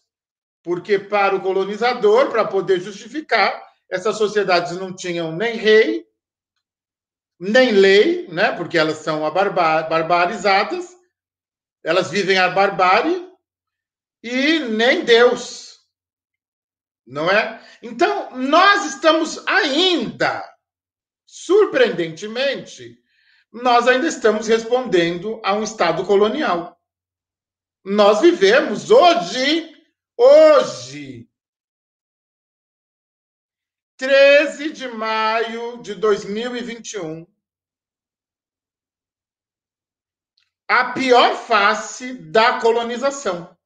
Porque para o colonizador, para poder justificar, essas sociedades não tinham nem rei, nem lei, né? porque elas são barbarizadas, elas vivem a barbárie, e nem Deus. Não é? Então, nós estamos ainda, surpreendentemente, nós ainda estamos respondendo a um Estado colonial. Nós vivemos hoje, hoje, 13 de maio de 2021, a pior face da colonização.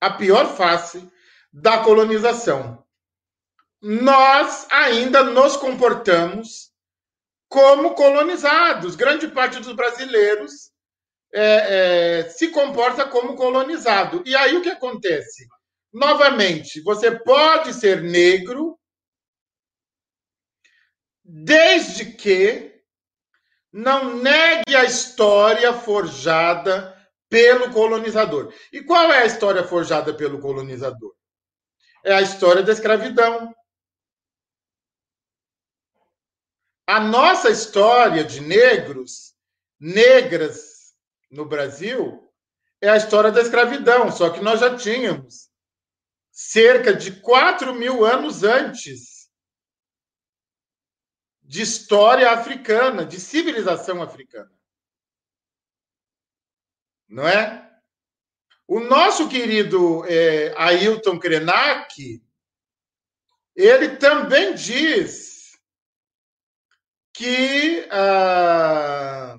A pior face da colonização. Nós ainda nos comportamos como colonizados. Grande parte dos brasileiros é, é, se comporta como colonizado. E aí o que acontece? Novamente, você pode ser negro desde que não negue a história forjada pelo colonizador. E qual é a história forjada pelo colonizador? É a história da escravidão. A nossa história de negros, negras no Brasil, é a história da escravidão, só que nós já tínhamos cerca de 4 mil anos antes de história africana, de civilização africana. Não é? O nosso querido é, Ailton Krenak, ele também diz que ah,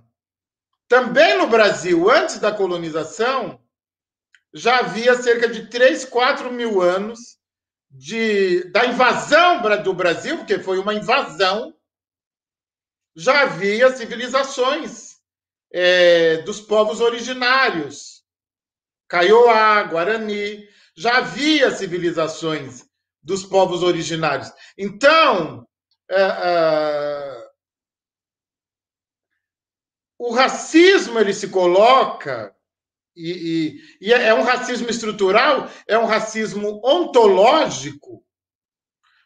também no Brasil, antes da colonização, já havia cerca de 3, 4 mil anos de, da invasão do Brasil, porque foi uma invasão já havia civilizações é, dos povos originários, Kaiowá, Guarani, já havia civilizações dos povos originários. Então, é, é, o racismo ele se coloca e, e, e, é um racismo estrutural, é um racismo ontológico,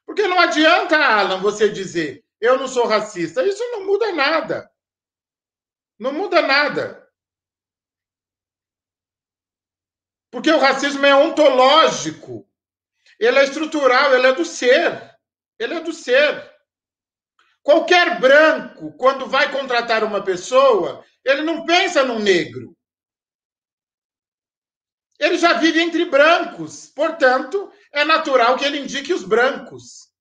porque não adianta, Alan, você dizer eu não sou racista. Isso não muda nada. Não muda nada. Porque o racismo é ontológico. Ele é estrutural, ele é do ser. Ele é do ser. Qualquer branco, quando vai contratar uma pessoa, ele não pensa num negro. Ele já vive entre brancos, portanto, é natural que ele indique os brancos.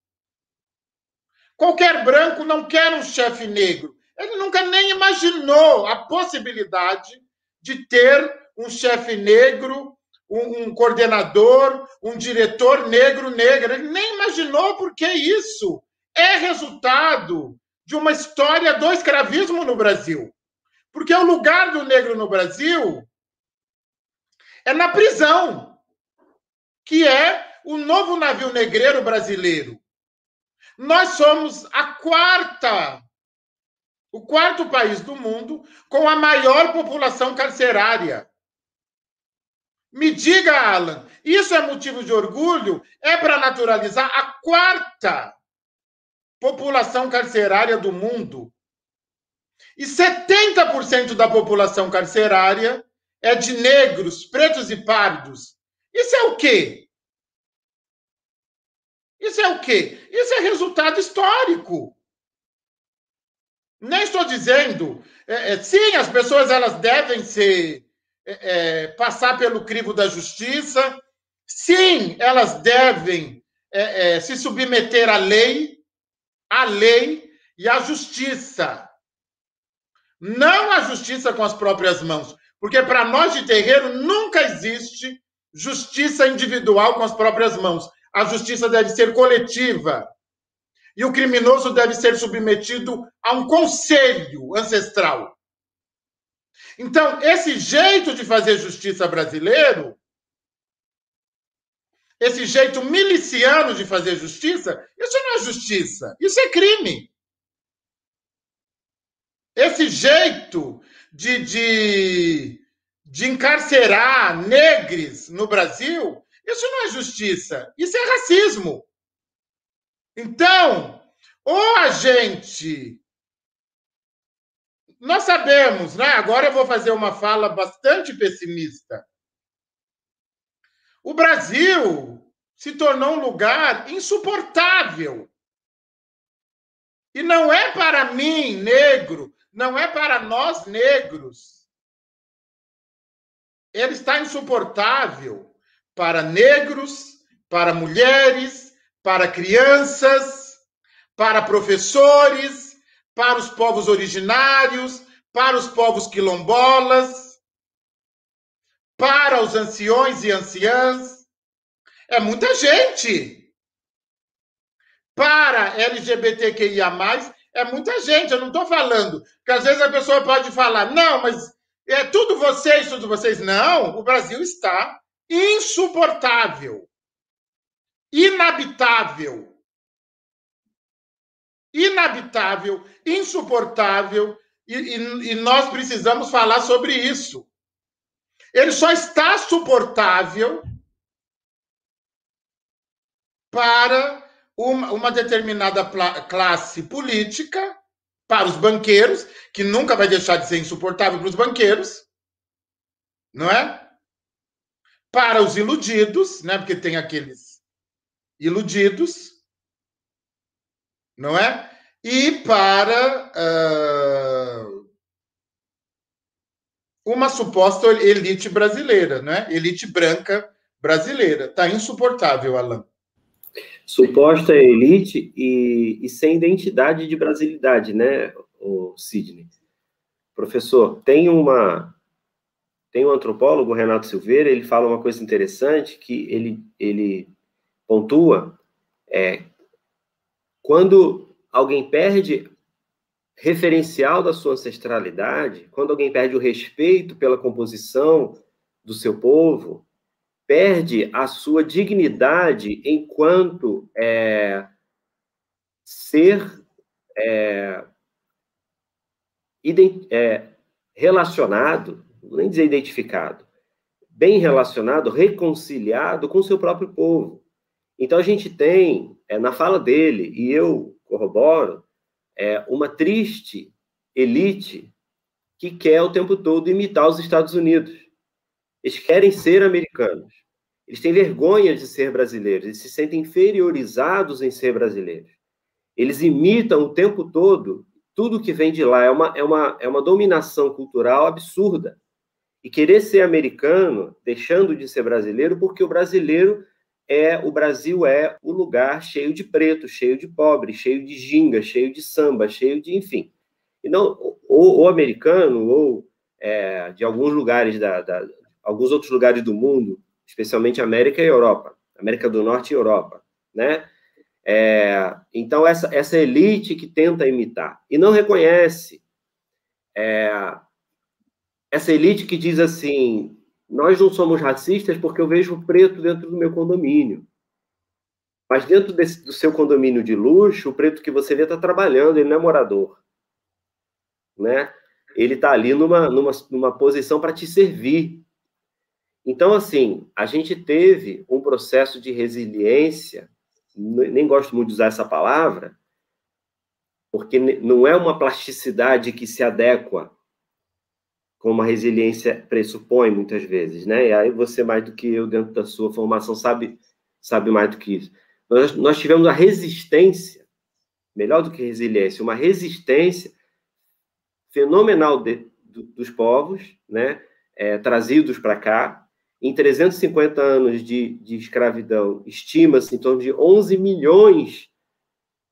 Qualquer branco não quer um chefe negro. Ele nunca nem imaginou a possibilidade de ter um chefe negro, um, um, coordenador, um diretor negro, negra. Ele nem imaginou porque isso é resultado de uma história do escravismo no Brasil. Porque o lugar do negro no Brasil é na prisão, que é o novo navio negreiro brasileiro. Nós somos a quarta, o quarto país do mundo com a maior população carcerária. Me diga, Alan, isso é motivo de orgulho? É para naturalizar a quarta população carcerária do mundo. E 70% da população carcerária é de negros, pretos e pardos. Isso é o quê? Isso é o quê? Isso é resultado histórico. Nem estou dizendo. É, é, sim, as pessoas elas devem ser é, é passar pelo crivo da justiça. Sim, elas devem é, é, se submeter à lei, à lei e à justiça. Não a justiça com as próprias mãos, porque para nós de terreiro nunca existe justiça individual com as próprias mãos. A justiça deve ser coletiva. E o criminoso deve ser submetido a um conselho ancestral. Então, esse jeito de fazer justiça brasileiro, esse jeito miliciano de fazer justiça, isso não é justiça, isso é crime. Esse jeito de, de, de encarcerar negros no Brasil, isso não é justiça, isso é racismo. Então, ou a gente. Nós sabemos, né? Agora eu vou fazer uma fala bastante pessimista. O Brasil se tornou um lugar insuportável. E não é para mim, negro, não é para nós negros. Ele está insuportável para negros, para mulheres, para crianças, para professores, para os povos originários, para os povos quilombolas, para os anciões e anciãs. É muita gente. Para LGBTQIA, é muita gente, eu não estou falando. Porque às vezes a pessoa pode falar, não, mas é tudo vocês, tudo vocês. Não, o Brasil está insuportável, inabitável. Inabitável, insuportável, e, e, e nós precisamos falar sobre isso. Ele só está suportável para uma, uma determinada classe política para os banqueiros, que nunca vai deixar de ser insuportável para os banqueiros, não é? Para os iludidos, né? Porque tem aqueles iludidos, não é? E para uh, uma suposta elite brasileira, né? Elite branca brasileira. Está insuportável, Alan suposta elite e, e, sem identidade de brasilidade, né, o Sidney? Professor, tem uma tem um antropólogo, Renato Silveira, ele fala uma coisa interessante que ele, ele pontua é quando alguém perde referencial da sua ancestralidade, quando alguém perde o respeito pela composição do seu povo, perde a sua dignidade enquanto é, ser é, é, relacionado, nem dizer identificado, bem relacionado, reconciliado com o seu próprio povo. Então a gente tem, é, na fala dele, e eu corroboro, é, uma triste elite que quer o tempo todo imitar os Estados Unidos Eles querem ser americanos. Eles têm vergonha de ser brasileiros, eles se sentem inferiorizados em ser brasileiros. Eles imitam o tempo todo tudo que vem de lá. É uma, é uma, é uma dominação cultural absurda. E querer ser americano, deixando de ser brasileiro, porque o brasileiro é o Brasil é o lugar cheio de preto, cheio de pobre, cheio de ginga, cheio de samba, cheio de enfim. E não ou, ou americano ou é, de alguns lugares da, da, alguns outros lugares do mundo, especialmente América e Europa, América do Norte e Europa, né? É, então essa essa elite que tenta imitar e não reconhece é, essa elite que diz assim nós não somos racistas porque eu vejo o preto dentro do meu condomínio. Mas dentro desse, do seu condomínio de luxo, o preto que você vê está trabalhando, ele não é morador. Né? Ele está ali numa, numa, numa posição para te servir. Então, assim, a gente teve um processo de resiliência, nem gosto muito de usar essa palavra, porque não é uma plasticidade que se adequa como a resiliência pressupõe muitas vezes, né? E aí você mais do que eu dentro da sua formação sabe sabe mais do que isso. Nós, nós tivemos a resistência, melhor do que resiliência, uma resistência fenomenal de, do, dos povos, né? É, trazidos para cá. Em 350 anos de, de escravidão, estima-se em torno de 11 milhões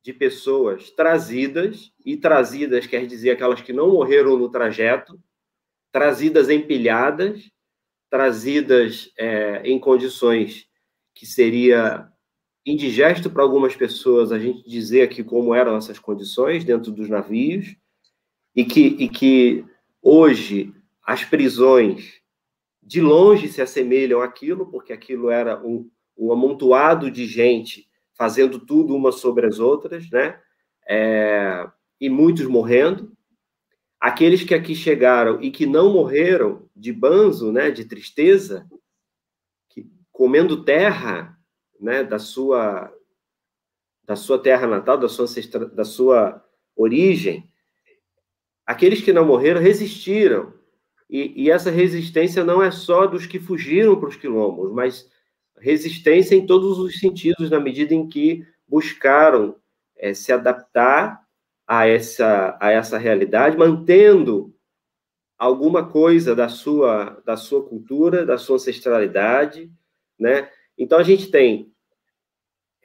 de pessoas trazidas, e trazidas quer dizer aquelas que não morreram no trajeto, trazidas empilhadas, trazidas é, em condições que seria indigesto para algumas pessoas a gente dizer aqui como eram essas condições dentro dos navios, e que, e que hoje as prisões de longe se assemelham àquilo, porque aquilo era um, um amontoado de gente fazendo tudo uma sobre as outras, né? É, e muitos morrendo, aqueles que aqui chegaram e que não morreram de banzo, né, de tristeza, que, comendo terra, né, da sua da sua terra natal, da sua ancestra, da sua origem, aqueles que não morreram resistiram. E, e essa resistência não é só dos que fugiram para os quilombos, mas resistência em todos os sentidos, na medida em que buscaram é, se adaptar a essa, a essa realidade, mantendo alguma coisa da sua, da sua cultura, da sua ancestralidade, né? Então, a gente tem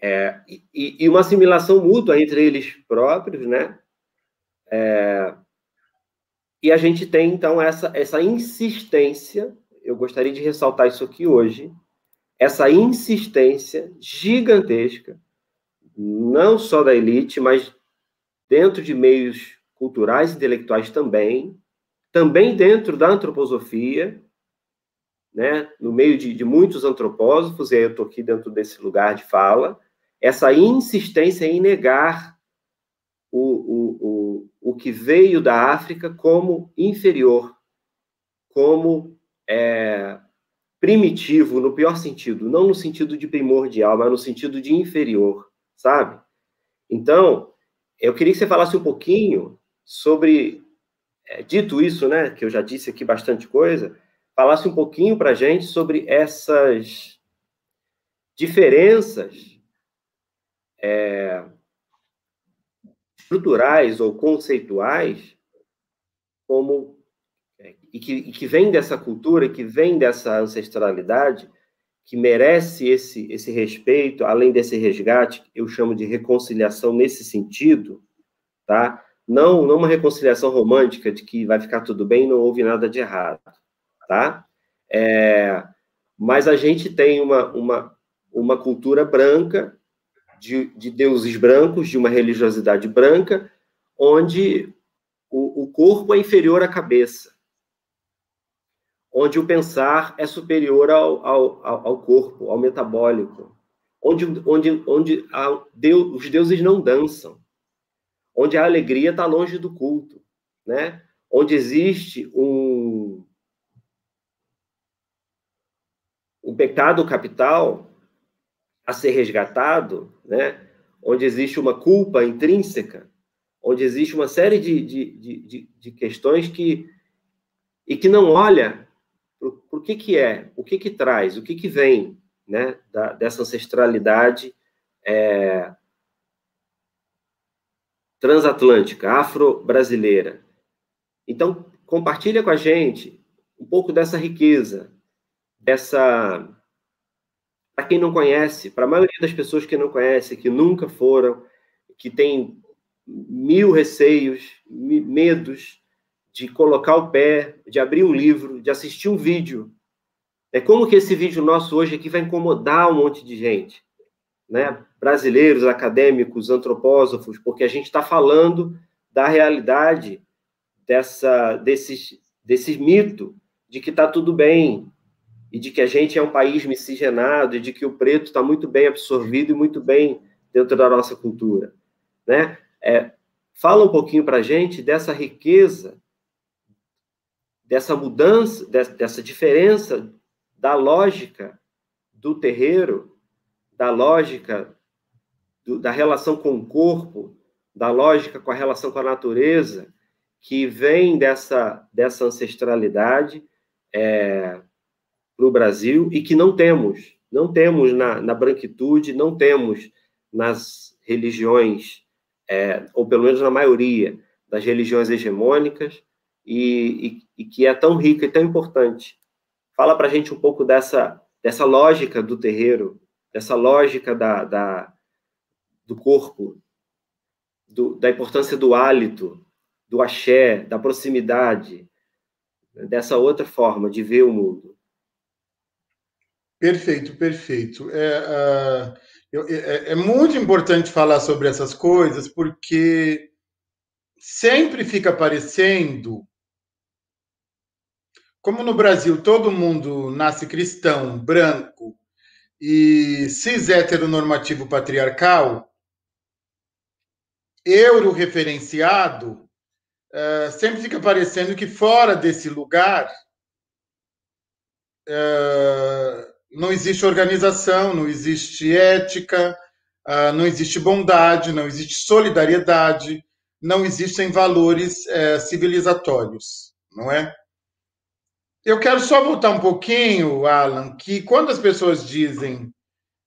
é, e, e, uma assimilação mútua entre eles próprios, né? É, e a gente tem, então, essa, essa insistência, eu gostaria de ressaltar isso aqui hoje, essa insistência gigantesca, não só da elite, mas dentro de meios culturais e intelectuais também, também dentro da antroposofia, né, no meio de, de muitos antropósofos, e aí eu estou aqui dentro desse lugar de fala, essa insistência em negar o, o, o, o que veio da África como inferior, como é, primitivo, no pior sentido, não no sentido de primordial, mas no sentido de inferior, sabe? Então, eu queria que você falasse um pouquinho sobre, é, dito isso, né, que eu já disse aqui bastante coisa, falasse um pouquinho para a gente sobre essas diferenças é, estruturais ou conceituais, como é, e que, e que vem dessa cultura, que vem dessa ancestralidade, que merece esse, esse respeito, além desse resgate, eu chamo de reconciliação nesse sentido, tá? Não, não uma reconciliação romântica de que vai ficar tudo bem, não houve nada de errado, tá? É, mas a gente tem uma, uma, uma cultura branca, de, de deuses brancos, de uma religiosidade branca, onde o, o corpo é inferior à cabeça, onde o pensar é superior ao, ao, ao corpo, ao metabólico, onde, onde, onde Deus, os deuses não dançam, onde a alegria está longe do culto, né? onde existe um, um pecado capital a ser resgatado, né? onde existe uma culpa intrínseca, onde existe uma série de, de, de, de, questões que e que não olha o que, que é, o que, que traz, o que, que vem né, da, dessa ancestralidade é, transatlântica, afro-brasileira. Então, compartilha com a gente um pouco dessa riqueza, dessa. Para quem não conhece, para a maioria das pessoas que não conhecem, que nunca foram, que tem mil receios, medos de colocar o pé, de abrir um livro, de assistir um vídeo. É como que esse vídeo nosso hoje aqui vai incomodar um monte de gente, né? Brasileiros, acadêmicos, antropósofos, porque a gente está falando da realidade dessa, desses, desse mito de que está tudo bem e de que a gente é um país miscigenado e de que o preto está muito bem absorvido e muito bem dentro da nossa cultura, né? É, fala um pouquinho para a gente dessa riqueza, dessa mudança, dessa diferença da lógica do terreiro, da lógica do, da relação com o corpo, da lógica com a relação com a natureza, que vem dessa, dessa ancestralidade é, para o Brasil e que não temos, não temos na, na branquitude, não temos nas religiões, é, ou pelo menos na maioria das religiões hegemônicas, e, e, e que é tão rica e tão importante. Fala para a gente um pouco dessa, dessa lógica do terreiro, dessa lógica da, da do corpo, do, da importância do hálito, do axé, da proximidade, dessa outra forma de ver o mundo. Perfeito, perfeito. É, uh, é, é, muito importante falar sobre essas coisas, porque sempre fica parecendo. Como no Brasil todo mundo nasce cristão, branco e cis heteronormativo patriarcal, euro referenciado, uh, sempre fica parecendo que fora desse lugar uh, não existe organização, não existe ética, uh, não existe bondade, não existe solidariedade, não existem valores civilizatórios, não é? Eu quero só voltar um pouquinho, Alan, que quando as pessoas dizem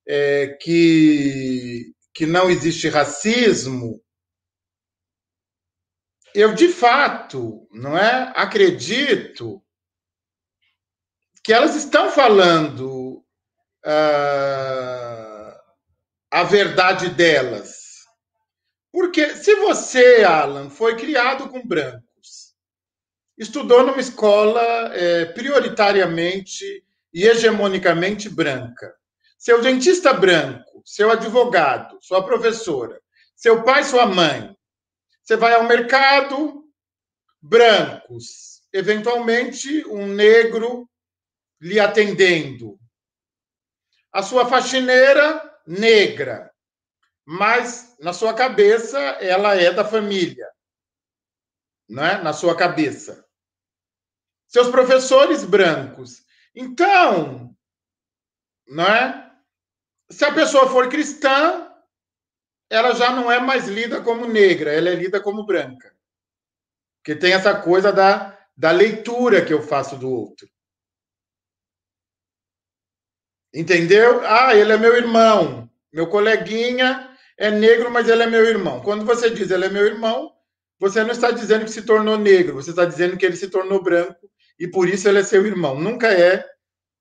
é, que, que não existe racismo, eu de fato, não é, acredito que elas estão falando uh, a verdade delas. Porque se você, Alan, foi criado com brancos, estudou numa escola é, prioritariamente e hegemonicamente branca, seu dentista branco, seu advogado, sua professora, seu pai, sua mãe, você vai ao mercado, brancos, eventualmente um negro lhe atendendo. A sua faxineira, negra, mas na sua cabeça ela é da família, não é? Na sua cabeça. Seus professores brancos. Então, não é? Se a pessoa for cristã, ela já não é mais lida como negra, ela é lida como branca. Porque tem essa coisa da, da leitura que eu faço do outro. Entendeu? Ah, ele é meu irmão. Meu coleguinha é negro, mas ele é meu irmão. Quando você diz ele é meu irmão, você não está dizendo que se tornou negro, você está dizendo que ele se tornou branco e por isso ele é seu irmão. Nunca é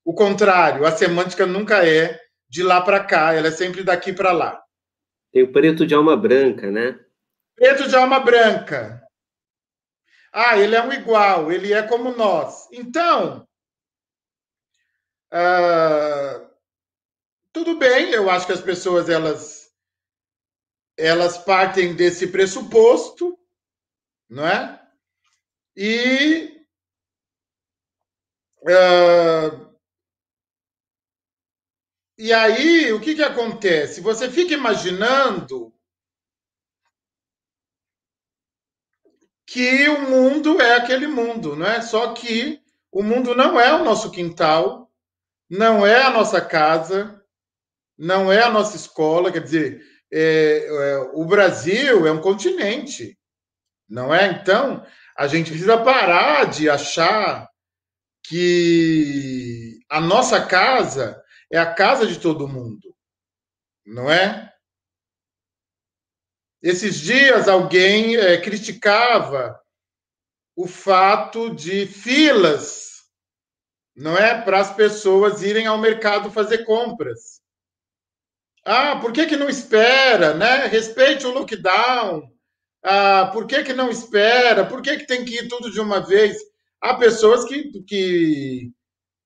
o contrário. A semântica nunca é de lá para cá, ela é sempre daqui para lá. Tem o preto de alma branca, né? Preto de alma branca. Ah, ele é um igual, ele é como nós. Então, uh, tudo bem, eu acho que as pessoas elas elas partem desse pressuposto, não é? E uh, e aí, o que, que acontece? Você fica imaginando que o mundo é aquele mundo, não é? Só que o mundo não é o nosso quintal, não é a nossa casa, não é a nossa escola, quer dizer, é, é, o Brasil é um continente, não é? Então, a gente precisa parar de achar que a nossa casa é a casa de todo mundo, não é? Esses dias alguém é, criticava o fato de filas, não é, para as pessoas irem ao mercado fazer compras. Ah, por que, que não espera, né? Respeite o lockdown. Ah, por que, que não espera? Por que, que tem que ir tudo de uma vez? Há pessoas que, que,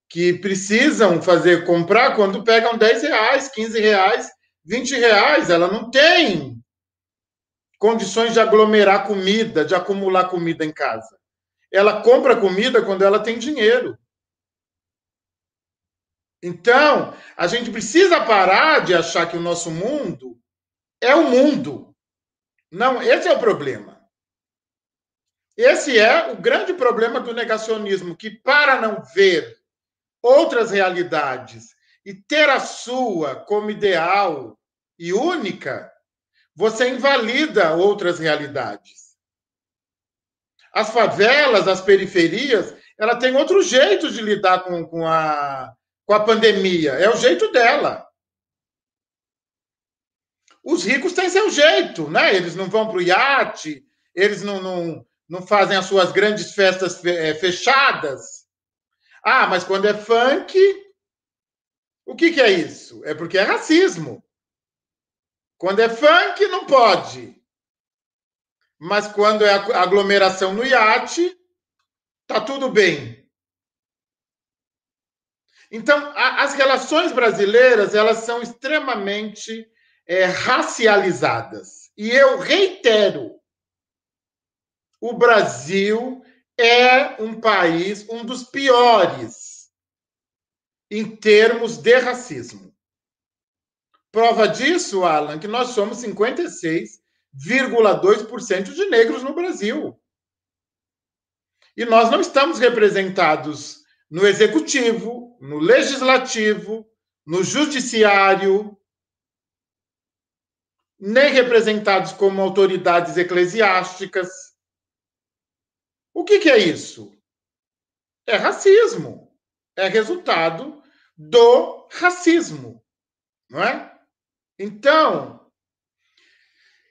que precisam fazer comprar quando pegam 10 reais, 15 reais, 20 reais. Ela não tem condições de aglomerar comida, de acumular comida em casa. Ela compra comida quando ela tem dinheiro. Então, a gente precisa parar de achar que o nosso mundo é o mundo. Não, esse é o problema. Esse é o grande problema do negacionismo, que para não ver outras realidades e ter a sua como ideal e única, você invalida outras realidades. As favelas, as periferias, ela tem outro jeito de lidar com, com, a, com a pandemia. É o jeito dela. Os ricos têm seu jeito, né? Eles não vão para o iate, eles não, não, não fazem as suas grandes festas eh, fechadas. Ah, mas quando é funk, o que, que é isso? É porque é racismo. Quando é funk, não pode. Mas quando é aglomeração no iate, tá tudo bem. Então, a, as relações brasileiras elas são extremamente é, racializadas. E eu reitero, o Brasil é um país, um dos piores em termos de racismo. Prova disso, Alan, que nós somos 56,2% de negros no Brasil. E nós não estamos representados no executivo, no legislativo, no judiciário, nem representados como autoridades eclesiásticas. O que, que é isso? É racismo. É resultado do racismo, não é? Então,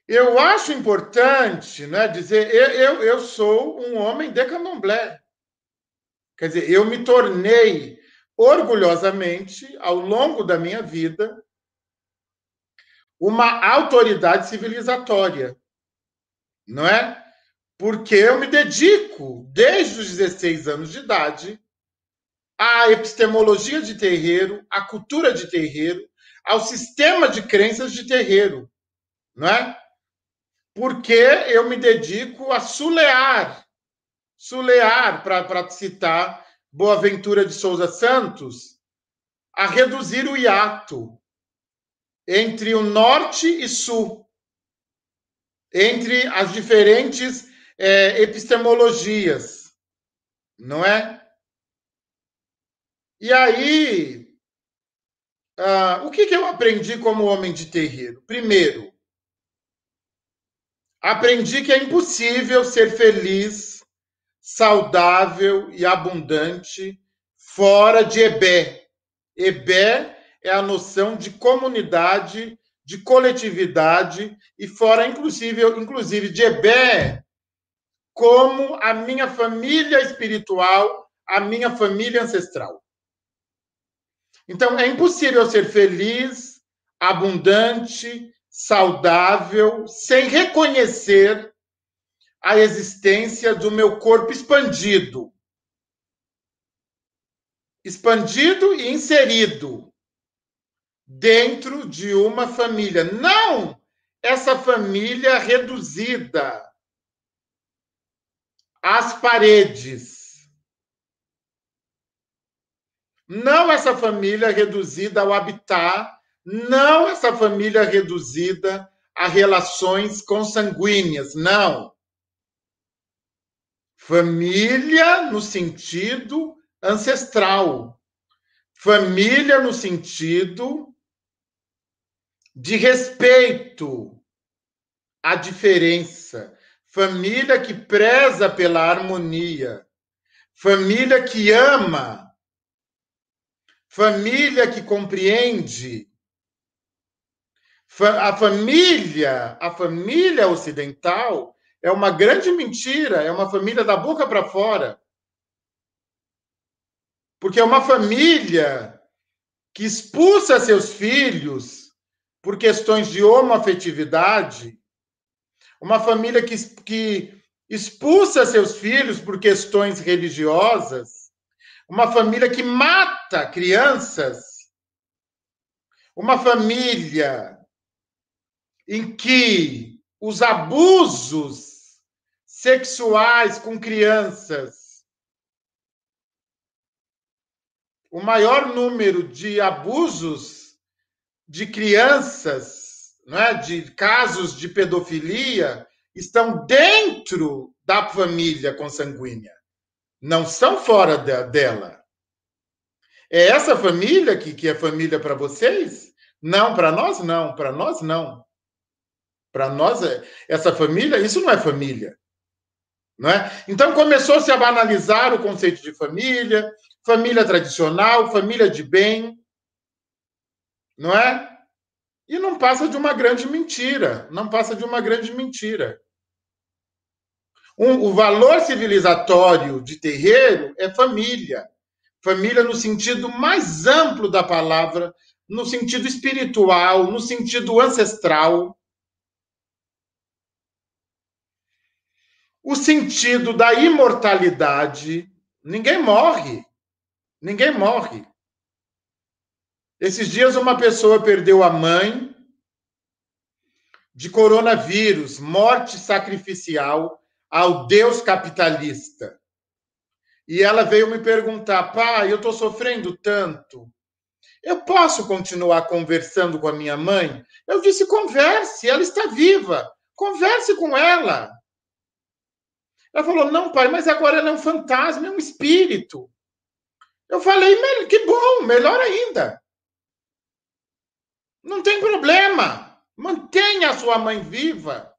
eu acho importante né, dizer, eu, eu, eu sou um homem de candomblé. Quer dizer, eu me tornei orgulhosamente, ao longo da minha vida, uma autoridade civilizatória, não é? Porque eu me dedico, desde os 16 anos de idade, à epistemologia de terreiro, à cultura de terreiro, ao sistema de crenças de terreiro, não é? Porque eu me dedico a sulear, sulear, para citar Boaventura de Souza Santos, a reduzir o hiato entre o norte e sul, entre as diferentes é, epistemologias, não é? E aí, ah, o que, que eu aprendi como homem de terreiro? Primeiro, aprendi que é impossível ser feliz, saudável e abundante fora de Ebé. Ebé é a noção de comunidade, de coletividade e fora inclusive, inclusive de Ebé como a minha família espiritual, a minha família ancestral. Então, é impossível ser feliz, abundante, saudável, sem reconhecer a existência do meu corpo expandido. Expandido e inserido dentro de uma família. Não essa família reduzida às paredes não essa família reduzida ao habitat, não essa família reduzida a relações consanguíneas, não. Família no sentido ancestral. Família no sentido de respeito à diferença. Família que preza pela harmonia. família que ama, família que compreende. A família, a família ocidental é uma grande mentira, é uma família da boca para fora. Porque é uma família que expulsa seus filhos por questões de homoafetividade, uma família que, que expulsa seus filhos por questões religiosas, uma família que mata crianças, uma família em que os abusos sexuais com crianças o maior número de abusos de crianças, né, de casos de pedofilia, estão dentro da família consanguínea, não são fora dela. É essa família que, que é família para vocês? Não, para nós não, para nós não. Para nós, é, essa família, isso não é família. Não é? Então começou-se a banalizar o conceito de família, família tradicional, família de bem, não é? E não passa de uma grande mentira, não passa de uma grande mentira. Um, o valor civilizatório de terreiro é família. Família no sentido mais amplo da palavra, no sentido espiritual, no sentido ancestral. O sentido da imortalidade. Ninguém morre. Ninguém morre. Esses dias uma pessoa perdeu a mãe de coronavírus, morte sacrificial ao Deus capitalista. E ela veio me perguntar: pai, eu estou sofrendo tanto. Eu posso continuar conversando com a minha mãe? Eu disse: converse, ela está viva. Converse com ela. Ela falou: não, pai, mas agora ela é um fantasma, é um espírito. Eu falei, que bom, melhor ainda. Não tem problema. Mantenha a sua mãe viva.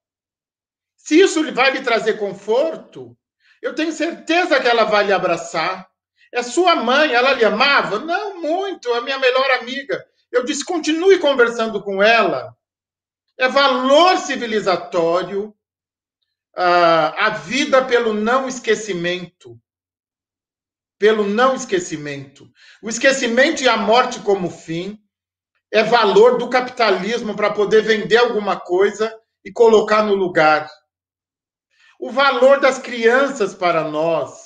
Se isso vai lhe trazer conforto, eu tenho certeza que ela vai lhe abraçar. É sua mãe, ela lhe amava? Não, muito, a minha melhor amiga. Eu disse, continue conversando com ela. É valor civilizatório a vida pelo não esquecimento pelo não esquecimento. O esquecimento e a morte como fim é valor do capitalismo para poder vender alguma coisa e colocar no lugar. O valor das crianças para nós.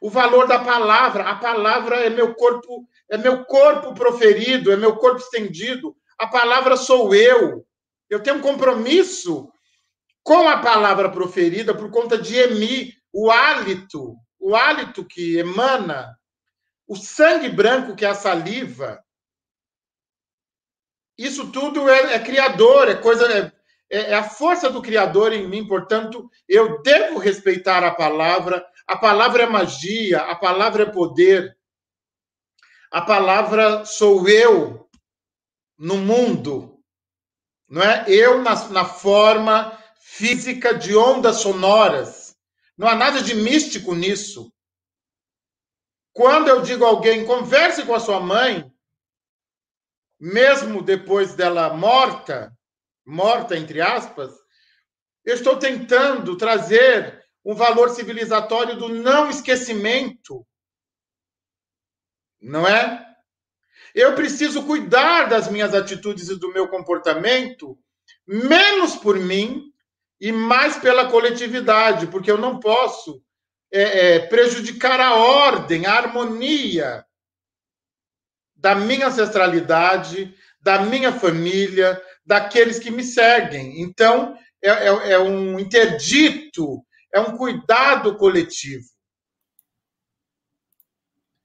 O valor da palavra. A palavra é meu corpo, é meu corpo proferido, é meu corpo estendido. A palavra sou eu. Eu tenho um compromisso com a palavra proferida por conta de emi, o hálito o hálito que emana, o sangue branco que é a saliva, isso tudo é, é criador, é coisa, é, é, é a força do criador em mim. Portanto, eu devo respeitar a palavra. A palavra é magia, a palavra é poder. A palavra sou eu no mundo, não é? Eu na, na forma física de ondas sonoras não há nada de místico nisso. Quando eu digo a alguém, converse com a sua mãe, mesmo depois dela morta, morta entre aspas, eu estou tentando trazer um valor civilizatório do não esquecimento. Não é? Eu preciso cuidar das minhas atitudes e do meu comportamento, menos por mim e mais pela coletividade, porque eu não posso é, é, prejudicar a ordem, a harmonia da minha ancestralidade, da minha família, daqueles que me seguem. Então, é, é, é um interdito, é um cuidado coletivo.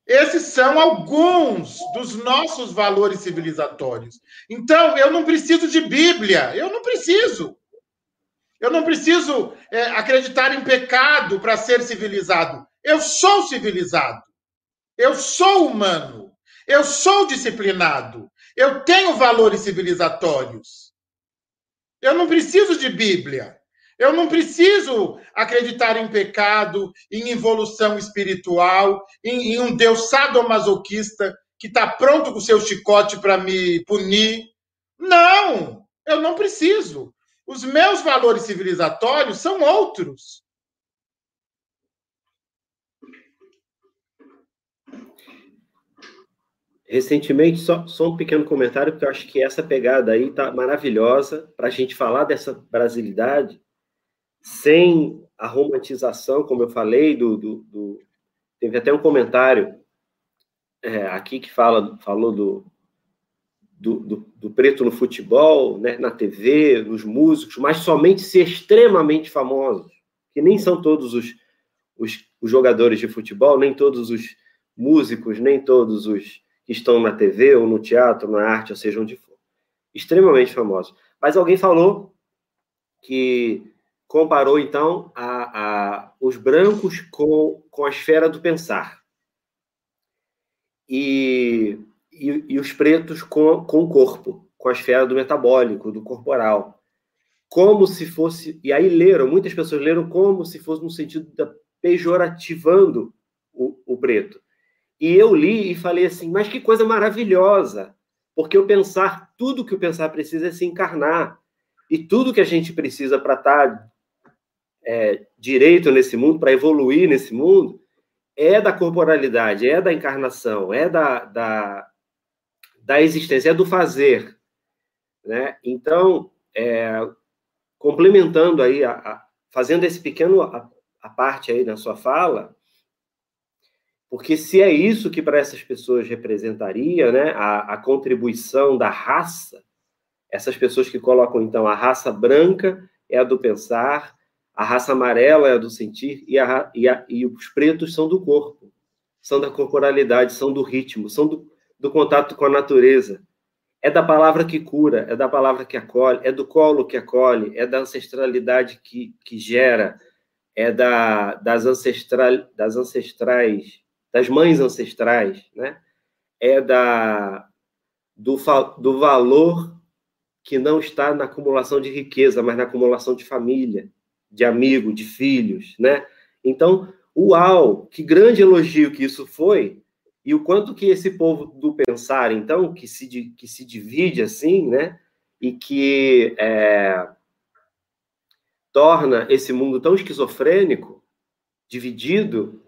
Esses são alguns dos nossos valores civilizatórios. Então, eu não preciso de Bíblia, eu não preciso. Eu não preciso é, acreditar em pecado para ser civilizado. Eu sou civilizado. Eu sou humano. Eu sou disciplinado. Eu tenho valores civilizatórios. Eu não preciso de Bíblia. Eu não preciso acreditar em pecado, em evolução espiritual, em, em um Deus sadomasoquista que está pronto com o seu chicote para me punir. Não, eu não preciso. Os meus valores civilizatórios são outros. Recentemente, só, só um pequeno comentário, porque eu acho que essa pegada aí tá maravilhosa para a gente falar dessa brasilidade sem a romantização, como eu falei, do, do, do... teve até um comentário é, aqui que fala, falou do, do, do, do, preto no futebol, né, na TV, nos músicos, mas somente ser extremamente famosos, que nem são todos os, os, os jogadores de futebol, nem todos os músicos, nem todos os que estão na TV ou no teatro, na arte, ou seja, onde for. Extremamente famosos. Mas alguém falou que comparou, então, a, a, os brancos com, com a esfera do pensar. E, e, e os pretos com, com o corpo, com a esfera do metabólico, do corporal. Como se fosse. E aí leram, muitas pessoas leram como se fosse no sentido da pejorativando o, o preto. E eu li e falei assim, mas que coisa maravilhosa, porque o pensar, tudo que o pensar precisa é se encarnar. E tudo que a gente precisa para estar tá, é, direito nesse mundo, para evoluir nesse mundo, é da corporalidade, é da encarnação, é da, da, da existência, é do fazer. Né? Então, é, complementando aí, a, a, fazendo esse pequeno a, a parte aí na sua fala, porque se é isso que para essas pessoas representaria, né, a, a, contribuição da raça, essas pessoas que colocam então a raça branca é a do pensar, a raça amarela é a do sentir e, a, e, a, e os pretos são do corpo, são da corporalidade, são do ritmo, são do, do contato com a natureza. É da palavra que cura, é da palavra que acolhe, é do colo que acolhe, é da ancestralidade que, que gera, é da, das, ancestral, das ancestrais das mães ancestrais, né? É da do, do valor que não está na acumulação de riqueza, mas na acumulação de família, de amigo, de filhos, né? Então, uau, que grande elogio que isso foi, e o quanto que esse povo do pensar, então, que se, que se divide assim, né? E que é, torna esse mundo tão esquizofrênico, dividido,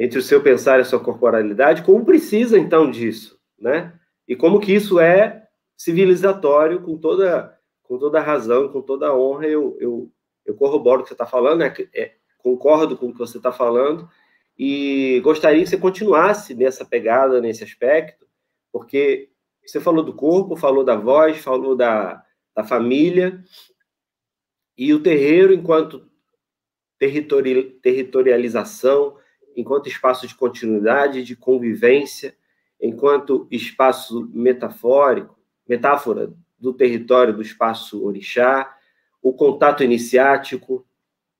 entre o seu pensar e a sua corporalidade, como precisa então disso, né? E como que isso é civilizatório com toda com toda razão, com toda honra, eu, eu, eu corroboro o que você está falando, né? É, concordo com o que você está falando e gostaria que você continuasse nessa pegada, nesse aspecto, porque você falou do corpo, falou da voz, falou da, da família, e o terreiro, enquanto territori, territorialização, enquanto espaço de continuidade, de convivência, enquanto espaço metafórico, metáfora do território do espaço orixá, o contato iniciático,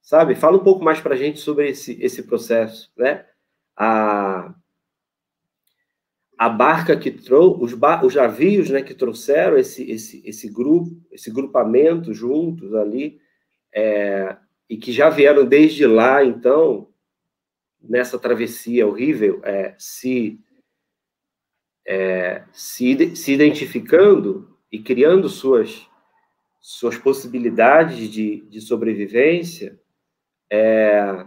sabe? Fala um pouco mais para a gente sobre esse, esse processo, né? A, a barca que trouxe, os, os navios né, que trouxeram esse, esse, esse grupo, esse grupamento juntos ali, é, e que já vieram desde lá, então, nessa travessia horrível, é, se, é, se, se identificando e criando suas, suas possibilidades de, de sobrevivência, é,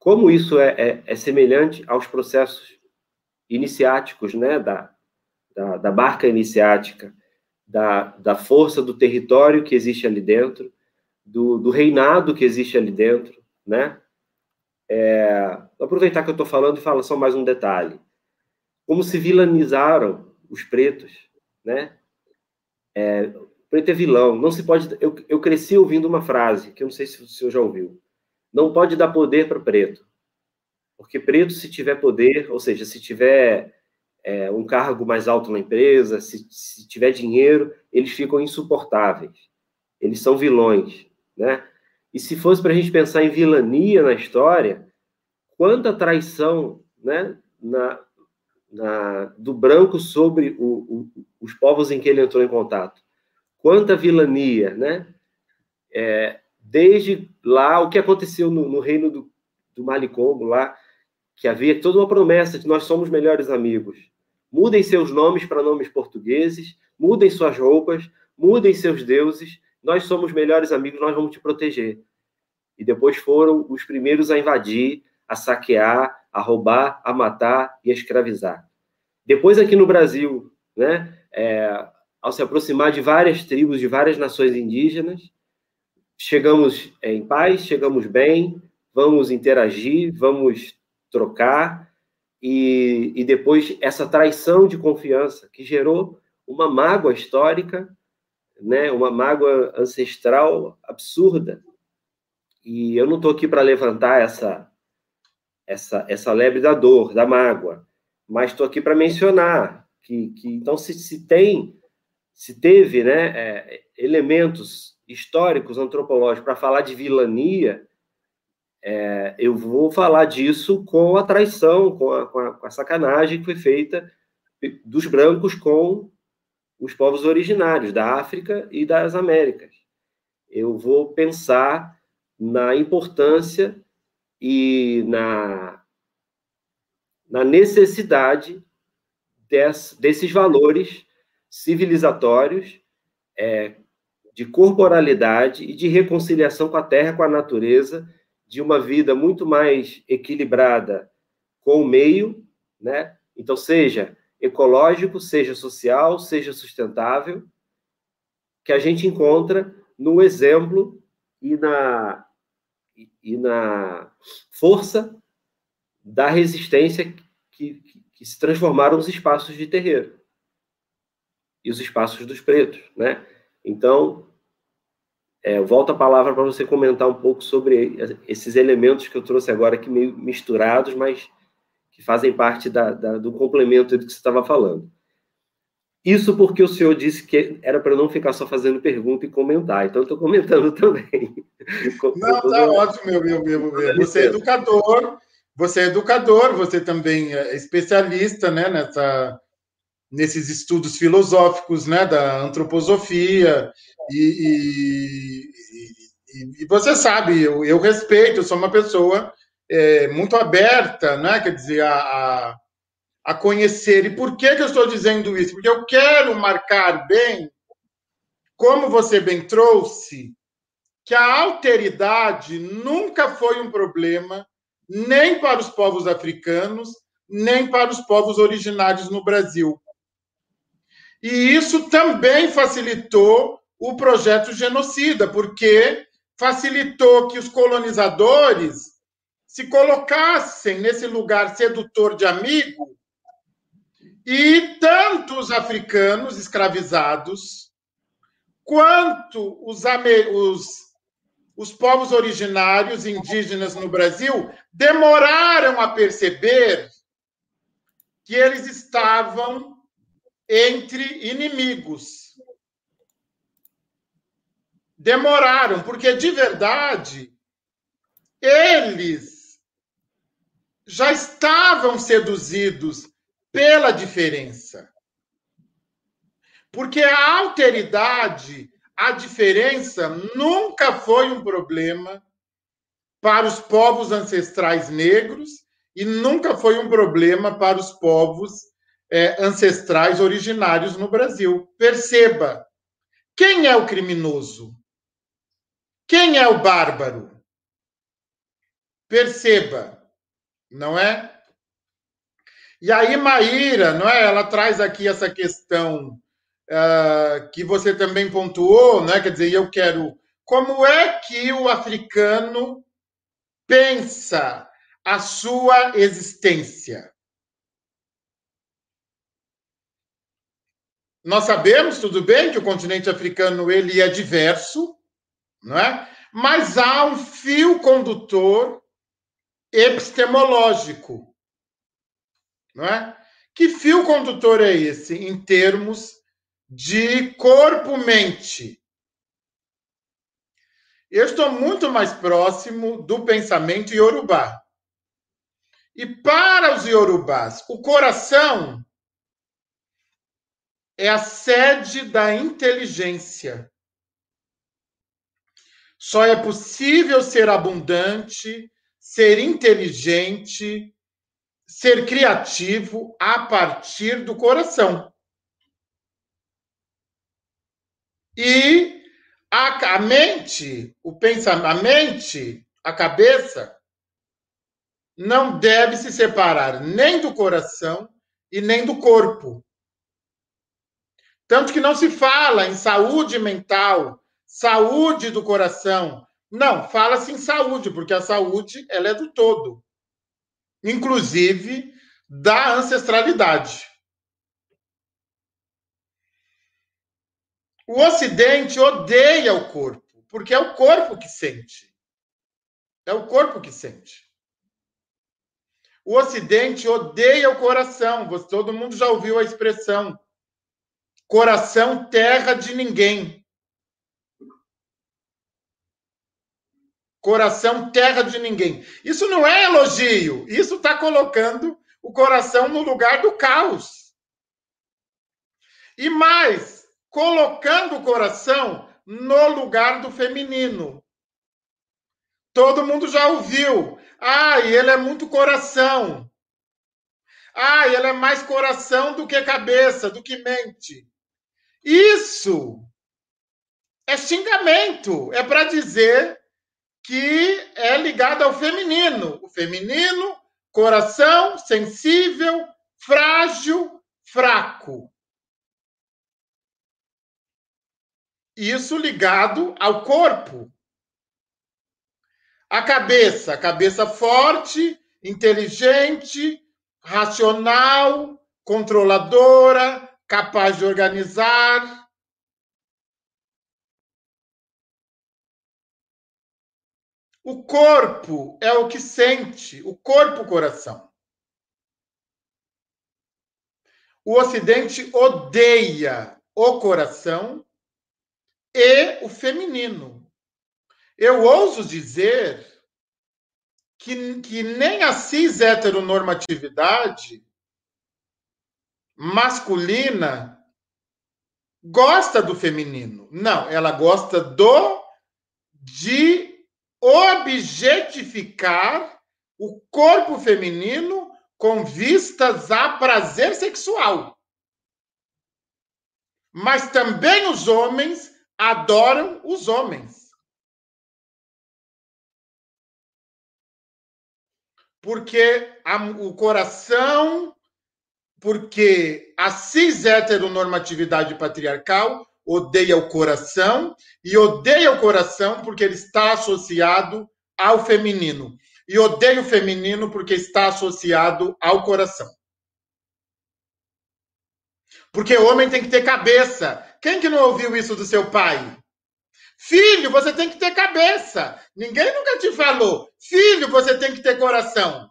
como isso é, é, é, semelhante aos processos iniciáticos, né, da, da, da barca iniciática, da, da força do território que existe ali dentro, do, do reinado que existe ali dentro, né, é, aproveitar que eu estou falando e falar só mais um detalhe. Como se vilanizaram os pretos, né? É, preto é vilão. Não se pode. Eu, eu cresci ouvindo uma frase que eu não sei se o senhor já ouviu. Não pode dar poder para preto, porque preto se tiver poder, ou seja, se tiver é, um cargo mais alto na empresa, se, se tiver dinheiro, eles ficam insuportáveis. Eles são vilões, né? E se fosse para a gente pensar em vilania na história, quanta traição né, na, na, do branco sobre o, o, os povos em que ele entrou em contato. Quanta vilania né, é, desde lá, o que aconteceu no, no reino do, do Malicombo, lá, que havia toda uma promessa de nós somos melhores amigos. Mudem seus nomes para nomes portugueses, mudem suas roupas, mudem seus deuses, nós somos melhores amigos, nós vamos te proteger. E depois foram os primeiros a invadir, a saquear, a roubar, a matar e a escravizar. Depois, aqui no Brasil, né, é, ao se aproximar de várias tribos, de várias nações indígenas, chegamos em paz, chegamos bem, vamos interagir, vamos trocar, e, e depois essa traição de confiança que gerou uma mágoa histórica, né, uma mágoa ancestral absurda. E eu não estou aqui para levantar essa, essa, essa lebre da dor, da mágoa, mas estou aqui para mencionar que, que então se, se tem, se teve né, é, elementos históricos, antropológicos para falar de vilania, é, eu vou falar disso com a traição, com a, com a, com a sacanagem que foi feita dos brancos com os povos originários da África e das Américas. Eu vou pensar na importância e na, na necessidade des, desses valores civilizatórios é, de corporalidade e de reconciliação com a terra, com a natureza, de uma vida muito mais equilibrada com o meio, né? Então, seja ecológico, seja social, seja sustentável, que a gente encontra no exemplo e na, e na força da resistência que, que, que se transformaram os espaços de terreiro e os espaços dos pretos, né? Então, é, eu volto a palavra para você comentar um pouco sobre esses elementos que eu trouxe agora aqui meio misturados, mas que fazem parte da, da, do complemento do que você estava falando. Isso porque o senhor disse que era para não ficar só fazendo pergunta e comentar, então estou comentando também. Não, está ótimo, meu, meu, meu, meu. Você é educador, você é educador, você também é especialista né, nessa, nesses estudos filosóficos né, da antroposofia, e, e, e você sabe, eu, eu, respeito, eu sou uma pessoa é, muito aberta, né, quer dizer, a, a, a conhecer. E por que, que eu estou dizendo isso? Porque eu quero marcar bem, como você bem trouxe, que a alteridade nunca foi um problema nem para os povos africanos, nem para os povos originários no Brasil. E isso também facilitou o projeto genocida, porque facilitou que os colonizadores se colocassem nesse lugar sedutor de amigo e tanto os africanos escravizados quanto os, os, os povos originários indígenas no Brasil demoraram a perceber que eles estavam entre inimigos. Demoraram, porque de verdade eles já estavam seduzidos pela diferença. Porque a alteridade, a diferença nunca foi um problema para os povos ancestrais negros e nunca foi um problema para os povos é, ancestrais originários no Brasil. Perceba, quem é o criminoso? Quem é o bárbaro? Perceba, não é? E aí, Maíra, não é? Ela traz aqui essa questão uh, que você também pontuou, né? Quer dizer, eu quero. Como é que o africano pensa a sua existência? Nós sabemos, tudo bem, que o continente africano ele é diverso, não é? Mas há um fio condutor epistemológico, não é? Que fio condutor é esse em termos de corpo-mente? Eu estou muito mais próximo do pensamento iorubá. E para os iorubás, o coração é a sede da inteligência. Só é possível ser abundante, ser inteligente, ser criativo a partir do coração. E a, a mente, o pensamento, a mente, a cabeça, não deve se separar nem do coração e nem do corpo. Tanto que não se fala em saúde mental, saúde do coração. Não, fala-se em saúde, porque a saúde ela é do todo. Inclusive da ancestralidade. O Ocidente odeia o corpo, porque é o corpo que sente. É o corpo que sente. O Ocidente odeia o coração. Todo mundo já ouviu a expressão coração terra de ninguém. Coração terra de ninguém. Isso não é elogio. Isso está colocando o coração no lugar do caos. E mais, colocando o coração no lugar do feminino. Todo mundo já ouviu. Ah, ele é muito coração. Ah, ele é mais coração do que cabeça, do que mente. Isso é xingamento. É para dizer que é ligado ao feminino. O feminino, coração, sensível, frágil, fraco. Isso ligado ao corpo. A cabeça, cabeça forte, inteligente, racional, controladora, capaz de organizar. O corpo é o que sente, o corpo-coração. O Ocidente odeia o coração e o feminino. Eu ouso dizer que, que nem a cis heteronormatividade masculina gosta do feminino. Não, ela gosta do de objetificar o corpo feminino com vistas a prazer sexual. Mas também os homens adoram os homens. porque a, o coração, porque a cis heteronormatividade patriarcal odeia o coração e odeia o coração porque ele está associado ao feminino. E odeia o feminino porque está associado ao coração. Porque o homem tem que ter cabeça. Quem que não ouviu isso do seu pai? Filho, você tem que ter cabeça. Ninguém nunca te falou. Filho, você tem que ter coração.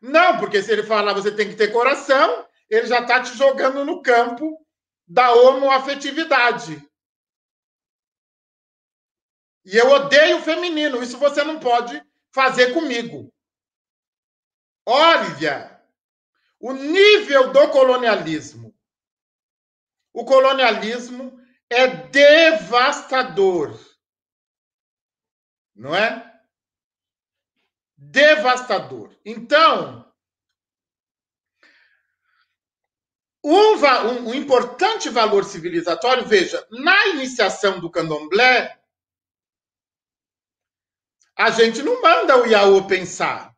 Não, porque se ele falar você tem que ter coração, ele já está te jogando no campo da homoafetividade. E eu odeio o feminino. Isso você não pode fazer comigo. Olha o nível do colonialismo. O colonialismo é devastador. Não é? Devastador. Então, um, um, um importante valor civilizatório, veja, na iniciação do candomblé, a gente não manda o Iaô pensar.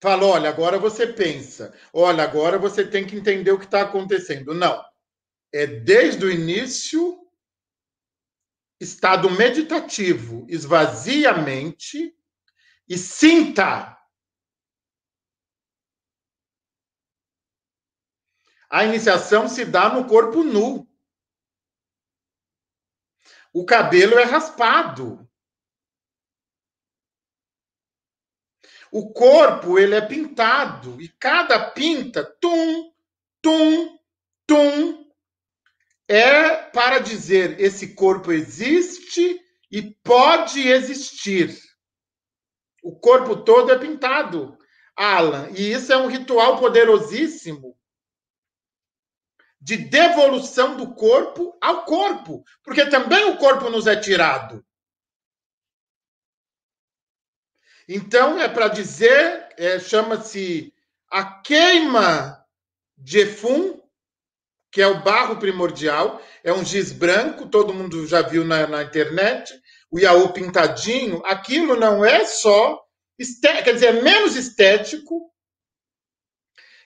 Fala, olha, agora você pensa. Olha, agora você tem que entender o que está acontecendo. Não. É desde o início, estado meditativo. Esvazia a mente e sinta. A iniciação se dá no corpo nu. O cabelo é raspado. O corpo ele é pintado e cada pinta, tum, tum, tum, é para dizer esse corpo existe e pode existir. O corpo todo é pintado, Alan, e isso é um ritual poderosíssimo de devolução do corpo ao corpo, porque também o corpo nos é tirado. Então, é para dizer, é, chama-se a queima de Efum, que é o barro primordial, é um giz branco, todo mundo já viu na, na internet, o Iaú pintadinho, aquilo não é só, quer dizer, é menos estético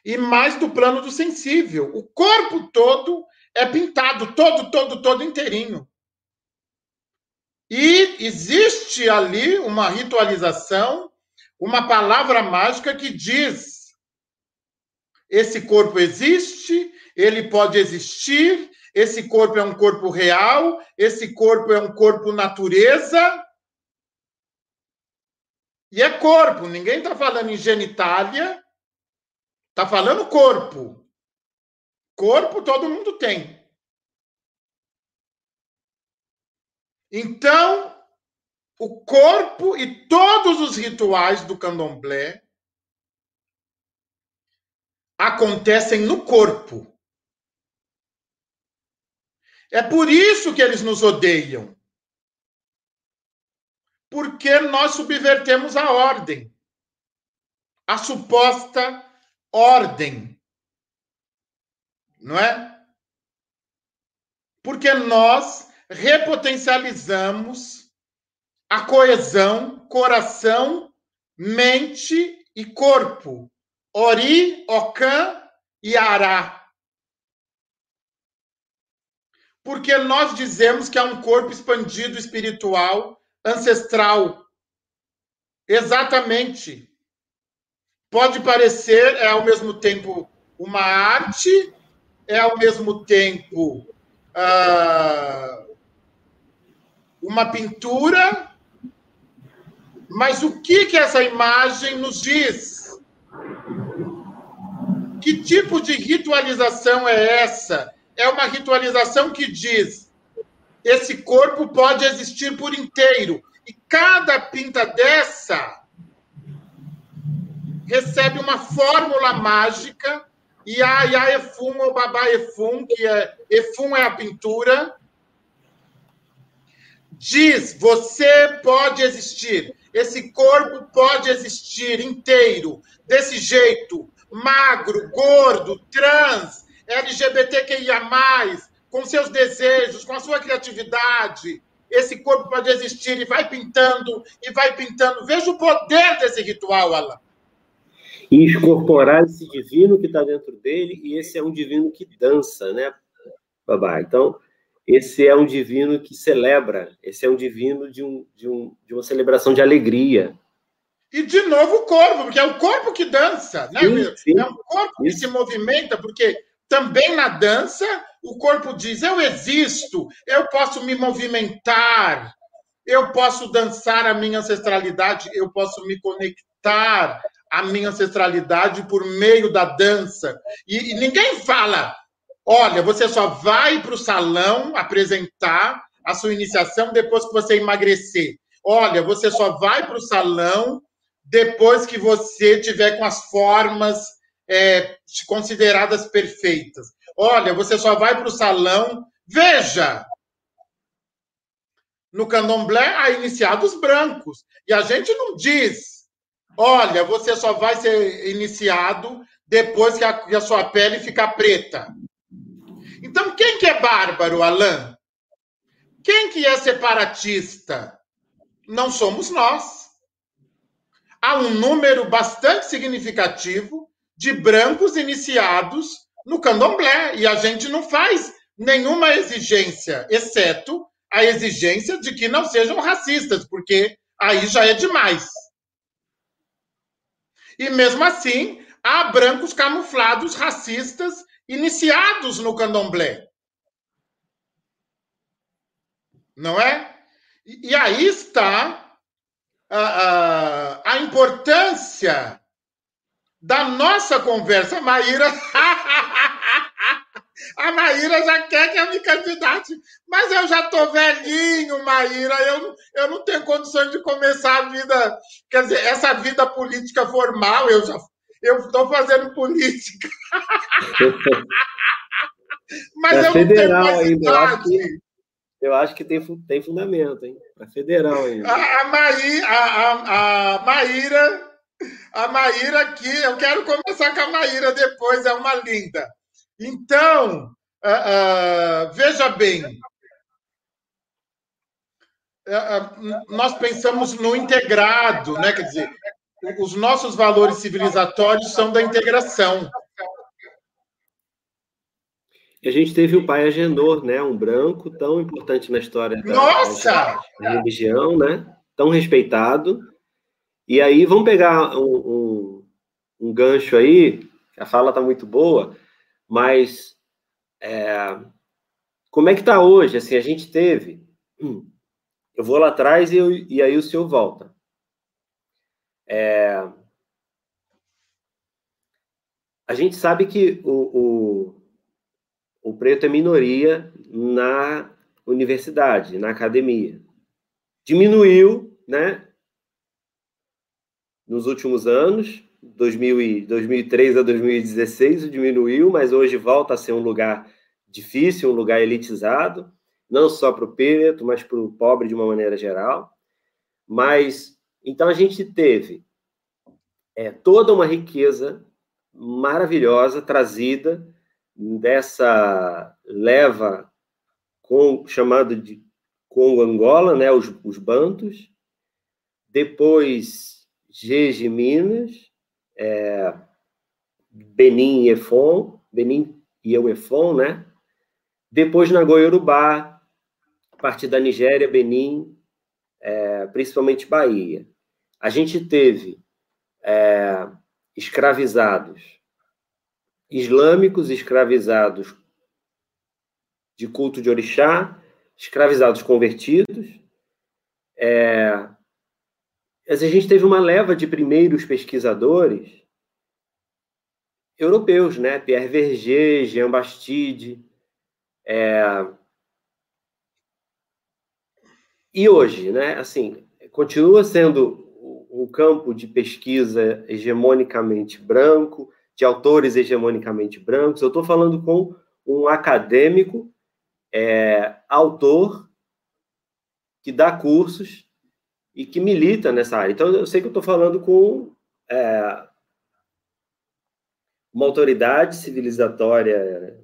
e mais do plano do sensível. O corpo todo é pintado, todo, todo, todo inteirinho. E existe ali uma ritualização, uma palavra mágica que diz: esse corpo existe, ele pode existir, esse corpo é um corpo real, esse corpo é um corpo natureza. E é corpo, ninguém está falando em genitália, Está falando corpo. Corpo todo mundo tem. Então, o corpo e todos os rituais do candomblé acontecem no corpo. É por isso que eles nos odeiam. Porque nós subvertemos a ordem. A suposta ordem. Não é? Porque nós repotencializamos a coesão coração, mente e corpo. Ori, Ocan e Ará. Porque nós dizemos que é um corpo expandido espiritual, ancestral. Exatamente pode parecer, é ao mesmo tempo uma arte, é ao mesmo tempo uh, uma pintura, mas o que, que essa imagem nos diz? Que tipo de ritualização é essa? É uma ritualização que diz: esse corpo pode existir por inteiro. E cada pinta dessa recebe uma fórmula mágica, e a Ia Efum ou Babá Efum, que é Efum é a pintura, diz: você pode existir, esse corpo pode existir inteiro, desse jeito, magro, gordo, trans, LGBTQIA, com seus desejos, com a sua criatividade. Esse corpo pode existir e vai pintando, e vai pintando. Veja o poder desse ritual, Alan e incorporar esse divino que está dentro dele, e esse é um divino que dança, né, Babá? Então, esse é um divino que celebra, esse é um divino de, um, de, um, de uma celebração de alegria. E, de novo, o corpo, porque é o corpo que dança, né? Sim, sim. É o corpo Isso. que se movimenta, porque também na dança o corpo diz: eu existo, eu posso me movimentar, eu posso dançar a minha ancestralidade, eu posso me conectar a minha ancestralidade por meio da dança. E, e ninguém fala, olha, você só vai para o salão apresentar a sua iniciação depois que você emagrecer. Olha, você só vai para o salão depois que você tiver com as formas é, consideradas perfeitas. Olha, você só vai para o salão. Veja! No candomblé há iniciados brancos. E a gente não diz Olha, você só vai ser iniciado depois que a, que a sua pele ficar preta. Então, quem que é bárbaro, Alain? Quem que é separatista? Não somos nós. Há um número bastante significativo de brancos iniciados no candomblé e a gente não faz nenhuma exigência, exceto a exigência de que não sejam racistas, porque aí já é demais. E mesmo assim, há brancos camuflados racistas iniciados no candomblé. Não é? E, aí está a, a, a importância da nossa conversa. Maíra. A Maíra já quer que eu me candidate. Mas eu já estou velhinho, Maíra. Eu, eu não tenho condições de começar a vida. Quer dizer, essa vida política formal, eu já eu estou fazendo política. Mas eu federal não tenho ainda, eu acho que, eu acho que tem, tem fundamento, hein? Para federal ainda. A, a, Maí, a, a, a Maíra, a Maíra aqui, eu quero começar com a Maíra depois, é uma linda. Então, uh, uh, veja bem, uh, nós pensamos no integrado, né? Quer dizer, os nossos valores civilizatórios são da integração. E a gente teve o pai Agenor, né? Um branco tão importante na história da, Nossa! da religião, né? Tão respeitado. E aí, vamos pegar um, um, um gancho aí, a fala está muito boa, mas é, como é que está hoje? Assim, a gente teve. Eu vou lá atrás e, eu, e aí o senhor volta. É, a gente sabe que o, o, o preto é minoria na universidade, na academia. Diminuiu, né? Nos últimos anos, 2000 e, 2003 a 2016 diminuiu, mas hoje volta a ser um lugar difícil, um lugar elitizado, não só para o preto, mas para o pobre de uma maneira geral. Mas então a gente teve é, toda uma riqueza maravilhosa trazida dessa leva com, chamado de Congo Angola, né, os, os bantos, depois Jeje Minas, é, Benin e Efon, Benin e Euefon, né? Depois Nagoiorubá, parte da Nigéria, Benin, é, principalmente Bahia. A gente teve é, escravizados islâmicos, escravizados de culto de orixá, escravizados convertidos. É, a gente teve uma leva de primeiros pesquisadores europeus, né? Pierre Verger, Jean Bastide. É... E hoje, né? Assim, continua sendo um campo de pesquisa hegemonicamente branco, de autores hegemonicamente brancos. Eu estou falando com um acadêmico, é, autor, que dá cursos e que milita nessa área. Então, eu sei que eu estou falando com é, uma autoridade civilizatória,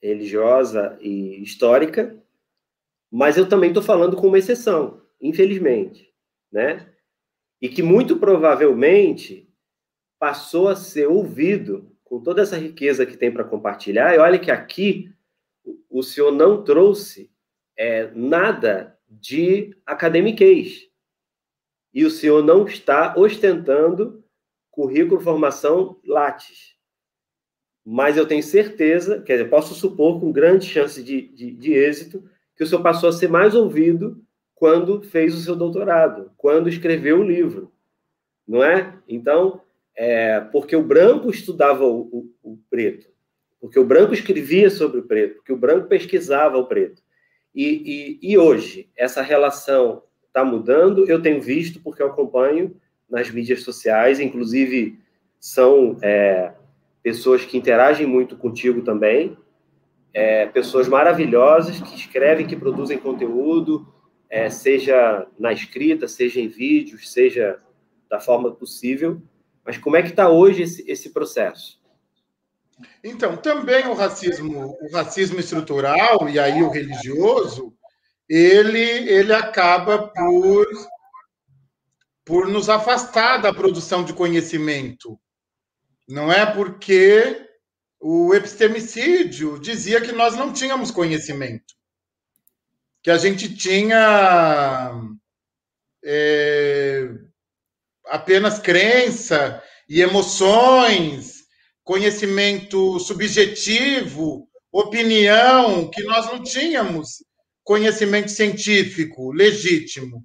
religiosa e histórica, mas eu também estou falando com uma exceção, infelizmente, né? E que muito provavelmente passou a ser ouvido com toda essa riqueza que tem para compartilhar. E olha que aqui o senhor não trouxe é, nada de academiquez e o senhor não está ostentando currículo formação Lattes. Mas eu tenho certeza, quer dizer, posso supor com grande chance de, de, de êxito, que o senhor passou a ser mais ouvido quando fez o seu doutorado, quando escreveu o livro, não é? Então, é, porque o branco estudava o, o, o, preto, porque o branco escrevia sobre o preto, porque o branco pesquisava o preto. E, e, e hoje, essa relação está mudando, eu tenho visto porque eu acompanho nas mídias sociais, inclusive são é, pessoas que interagem muito contigo também, é, pessoas maravilhosas que escrevem, que produzem conteúdo, é, seja na escrita, seja em vídeos, seja da forma possível. Mas como é que está hoje esse, esse processo? Então, também o racismo, o racismo estrutural e aí o religioso, ele, ele acaba por, por nos afastar da produção de conhecimento. Não é porque o epistemicídio dizia que nós não tínhamos conhecimento, que a gente tinha é, apenas crença e emoções, conhecimento subjetivo, opinião, que nós não tínhamos conhecimento científico legítimo.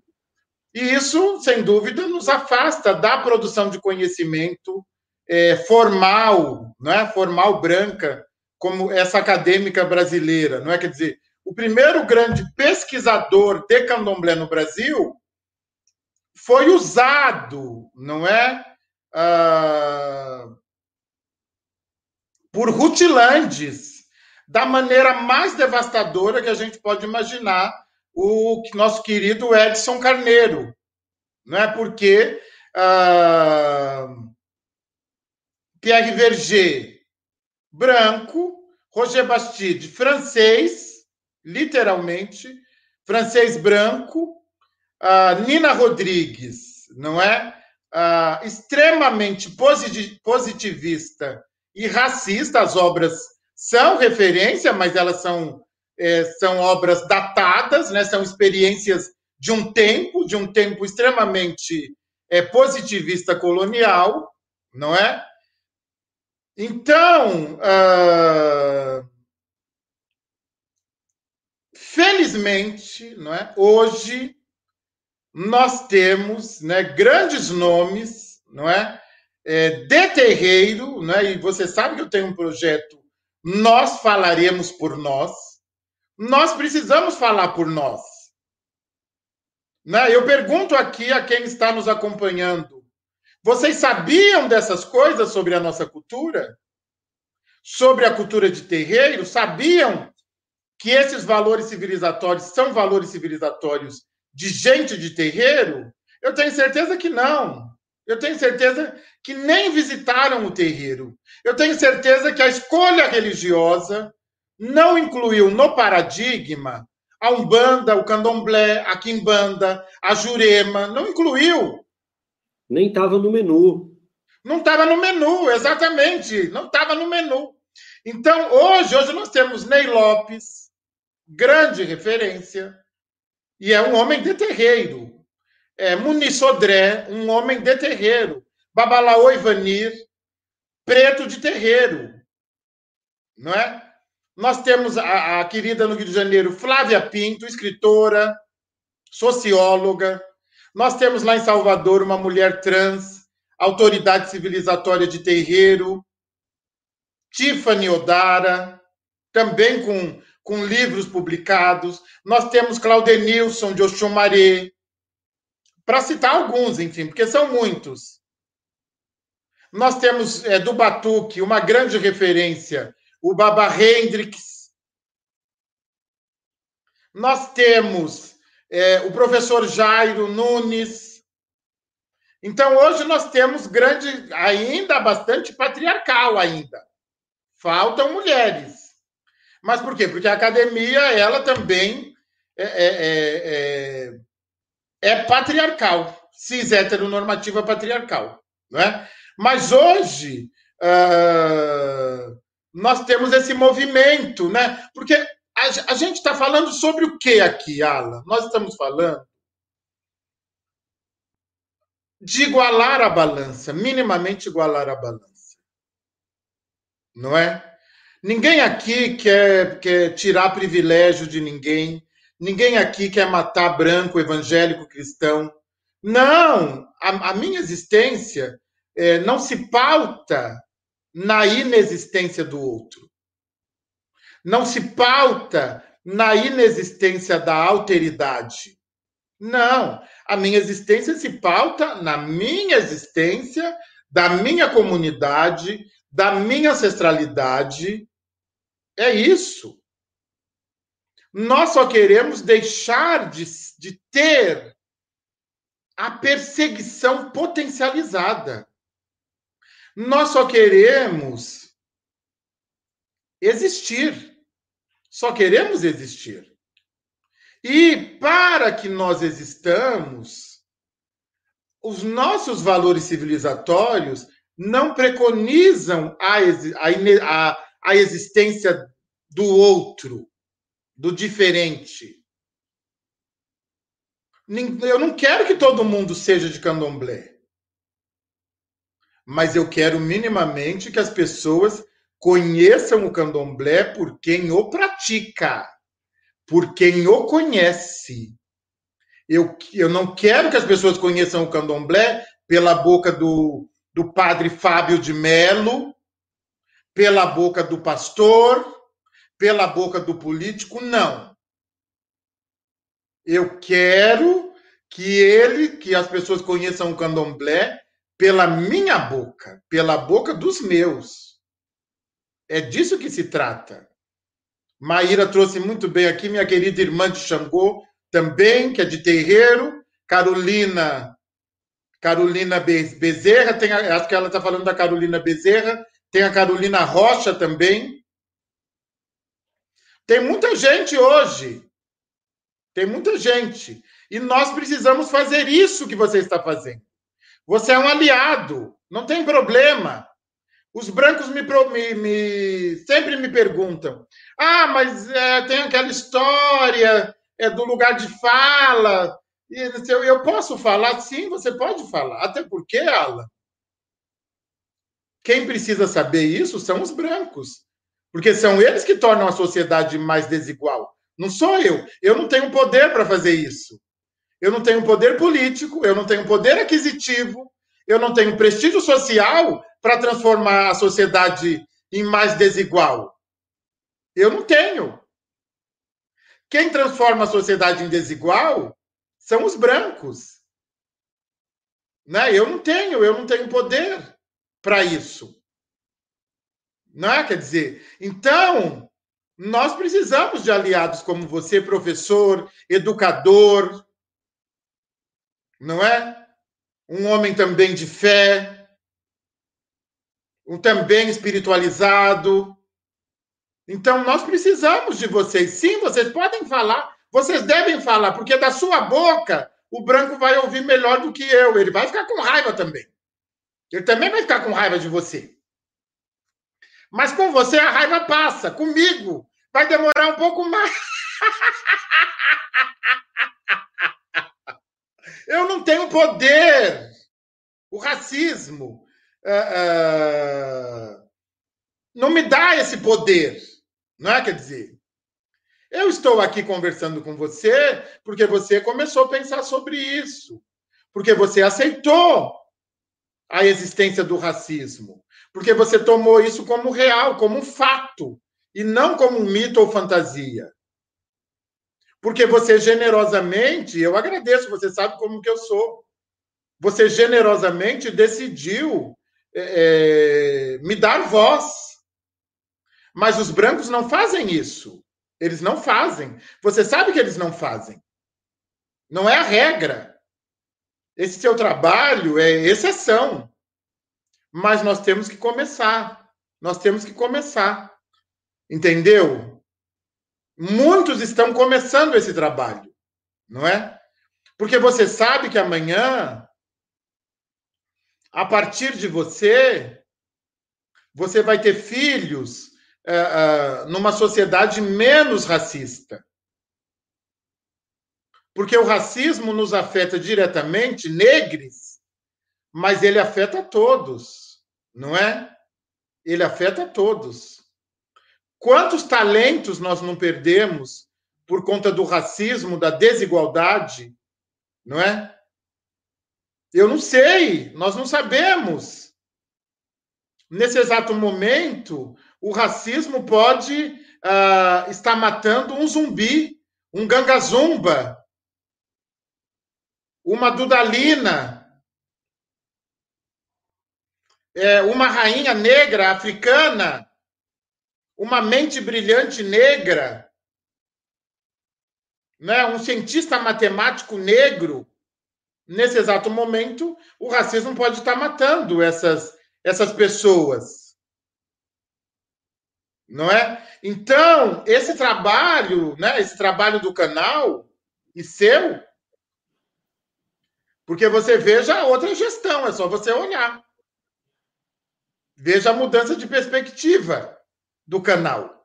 E isso, sem dúvida, nos afasta da produção de conhecimento é, formal, não é? formal branca, como essa acadêmica brasileira. Não é? Quer dizer, o primeiro grande pesquisador de candomblé no Brasil foi usado, não é? Ah, por rutilantes da maneira mais devastadora que a gente pode imaginar o nosso querido Edson Carneiro. Não é porque uh, Pierre Verger, branco, Roger Bastide, francês, literalmente, francês branco, Nina Rodrigues, não é? Extremamente positivista e racista, as obras são referência, mas elas são, é, são obras datadas, né? são experiências de um tempo, de um tempo extremamente é, positivista colonial, não é? Então, uh, felizmente, não é? hoje nós temos né, grandes nomes, não é? é? de terreiro, não é? e você sabe que eu tenho um projeto nós falaremos por nós, nós precisamos falar por nós. Né? Eu pergunto aqui a quem está nos acompanhando: vocês sabiam dessas coisas sobre a nossa cultura? Sobre a cultura de terreiro? Sabiam que esses valores civilizatórios são valores civilizatórios de gente de terreiro? Eu tenho certeza que não. Eu tenho certeza que nem visitaram o terreiro. Eu tenho certeza que a escolha religiosa não incluiu no paradigma a Umbanda, o Candomblé, a Quimbanda, a Jurema, não incluiu. Nem estava no menu. Não estava no menu, exatamente, não estava no menu. Então, hoje, hoje nós temos Ney Lopes, grande referência, e é um homem de terreiro. É, Sodré, um homem de terreiro. Babalaô Ivanir, preto de terreiro. Não é? Nós temos a, a querida no Rio de Janeiro, Flávia Pinto, escritora, socióloga. Nós temos lá em Salvador uma mulher trans, autoridade civilizatória de terreiro. Tiffany Odara, também com, com livros publicados. Nós temos Claudenilson de Oxumaré, para citar alguns, enfim, porque são muitos. Nós temos é, do Batuque uma grande referência, o Baba Hendrix. Nós temos é, o professor Jairo Nunes. Então, hoje nós temos grande, ainda bastante patriarcal ainda. Faltam mulheres. Mas por quê? Porque a academia, ela também é, é, patriarcal, cis heteronormativa patriarcal. Não é? Mas hoje uh, nós temos esse movimento, né? Porque a, a gente está falando sobre o que aqui, Alan? Nós estamos falando de igualar a balança, minimamente igualar a balança. Não é? Ninguém aqui quer, quer tirar privilégio de ninguém. Ninguém aqui quer matar branco, evangélico, cristão. Não! A, a minha existência é, não se pauta na inexistência do outro. Não se pauta na inexistência da alteridade. Não, a minha existência se pauta na minha existência, da minha comunidade, da minha ancestralidade. É isso. Nós só queremos deixar de, de ter a perseguição potencializada. Nós só queremos existir. Só queremos existir. E para que nós existamos, os nossos valores civilizatórios não preconizam a, a, a existência do outro, do diferente. Eu não quero que todo mundo seja de candomblé mas eu quero minimamente que as pessoas conheçam o candomblé por quem o pratica, por quem o conhece. Eu, eu não quero que as pessoas conheçam o candomblé pela boca do, do padre Fábio de Melo, pela boca do pastor, pela boca do político, não. Eu quero que ele, que as pessoas conheçam o candomblé pela minha boca, pela boca dos meus. É disso que se trata. Maíra trouxe muito bem aqui, minha querida irmã de Xangô, também, que é de terreiro. Carolina Carolina Bezerra, tem a, acho que ela está falando da Carolina Bezerra, tem a Carolina Rocha também. Tem muita gente hoje. Tem muita gente. E nós precisamos fazer isso que você está fazendo. Você é um aliado, não tem problema. Os brancos me, me, me sempre me perguntam: ah, mas é, tem aquela história é, do lugar de fala. Eu, eu posso falar? Sim, você pode falar. Até porque, Alan, quem precisa saber isso são os brancos. Porque são eles que tornam a sociedade mais desigual. Não sou eu. Eu não tenho poder para fazer isso. Eu não tenho poder político, eu não tenho poder aquisitivo, eu não tenho prestígio social para transformar a sociedade em mais desigual. Eu não tenho. Quem transforma a sociedade em desigual são os brancos. Né? Eu não tenho, eu não tenho poder para isso. Não é? Quer dizer, então, nós precisamos de aliados como você, professor, educador, não é? Um homem também de fé, um também espiritualizado. Então, nós precisamos de vocês. Sim, vocês podem falar, vocês devem falar, porque da sua boca o branco vai ouvir melhor do que eu. Ele vai ficar com raiva também. Ele também vai ficar com raiva de você. Mas com você a raiva passa. Comigo vai demorar um pouco mais. Eu não tenho poder. O racismo uh, não me dá esse poder. Não é? Quer dizer, eu estou aqui conversando com você porque você começou a pensar sobre isso. Porque você aceitou a existência do racismo. Porque você tomou isso como real, como um fato, e não como um mito ou fantasia. Porque você generosamente, eu agradeço, você sabe como que eu sou. Você generosamente decidiu é, me dar voz. Mas os brancos não fazem isso. Eles não fazem. Você sabe que eles não fazem. Não é a regra. Esse seu trabalho é exceção. Mas nós temos que começar. Nós temos que começar. Entendeu? Muitos estão começando esse trabalho, não é? Porque você sabe que amanhã, a partir de você, você vai ter filhos uh, uh, numa sociedade menos racista. Porque o racismo nos afeta diretamente, negros, mas ele afeta todos, não é? Ele afeta todos. Quantos talentos nós não perdemos por conta do racismo, da desigualdade, não é? Eu não sei, nós não sabemos. Nesse exato momento, o racismo pode uh, estar matando um zumbi, um gangazumba, uma Dudalina, é, uma rainha negra africana, uma mente brilhante negra, né, um cientista matemático negro, nesse exato momento, o racismo pode estar matando essas, essas pessoas. Não é? Então, esse trabalho, né, esse trabalho do canal e seu, porque você veja outra gestão, é só você olhar. Veja a mudança de perspectiva do canal.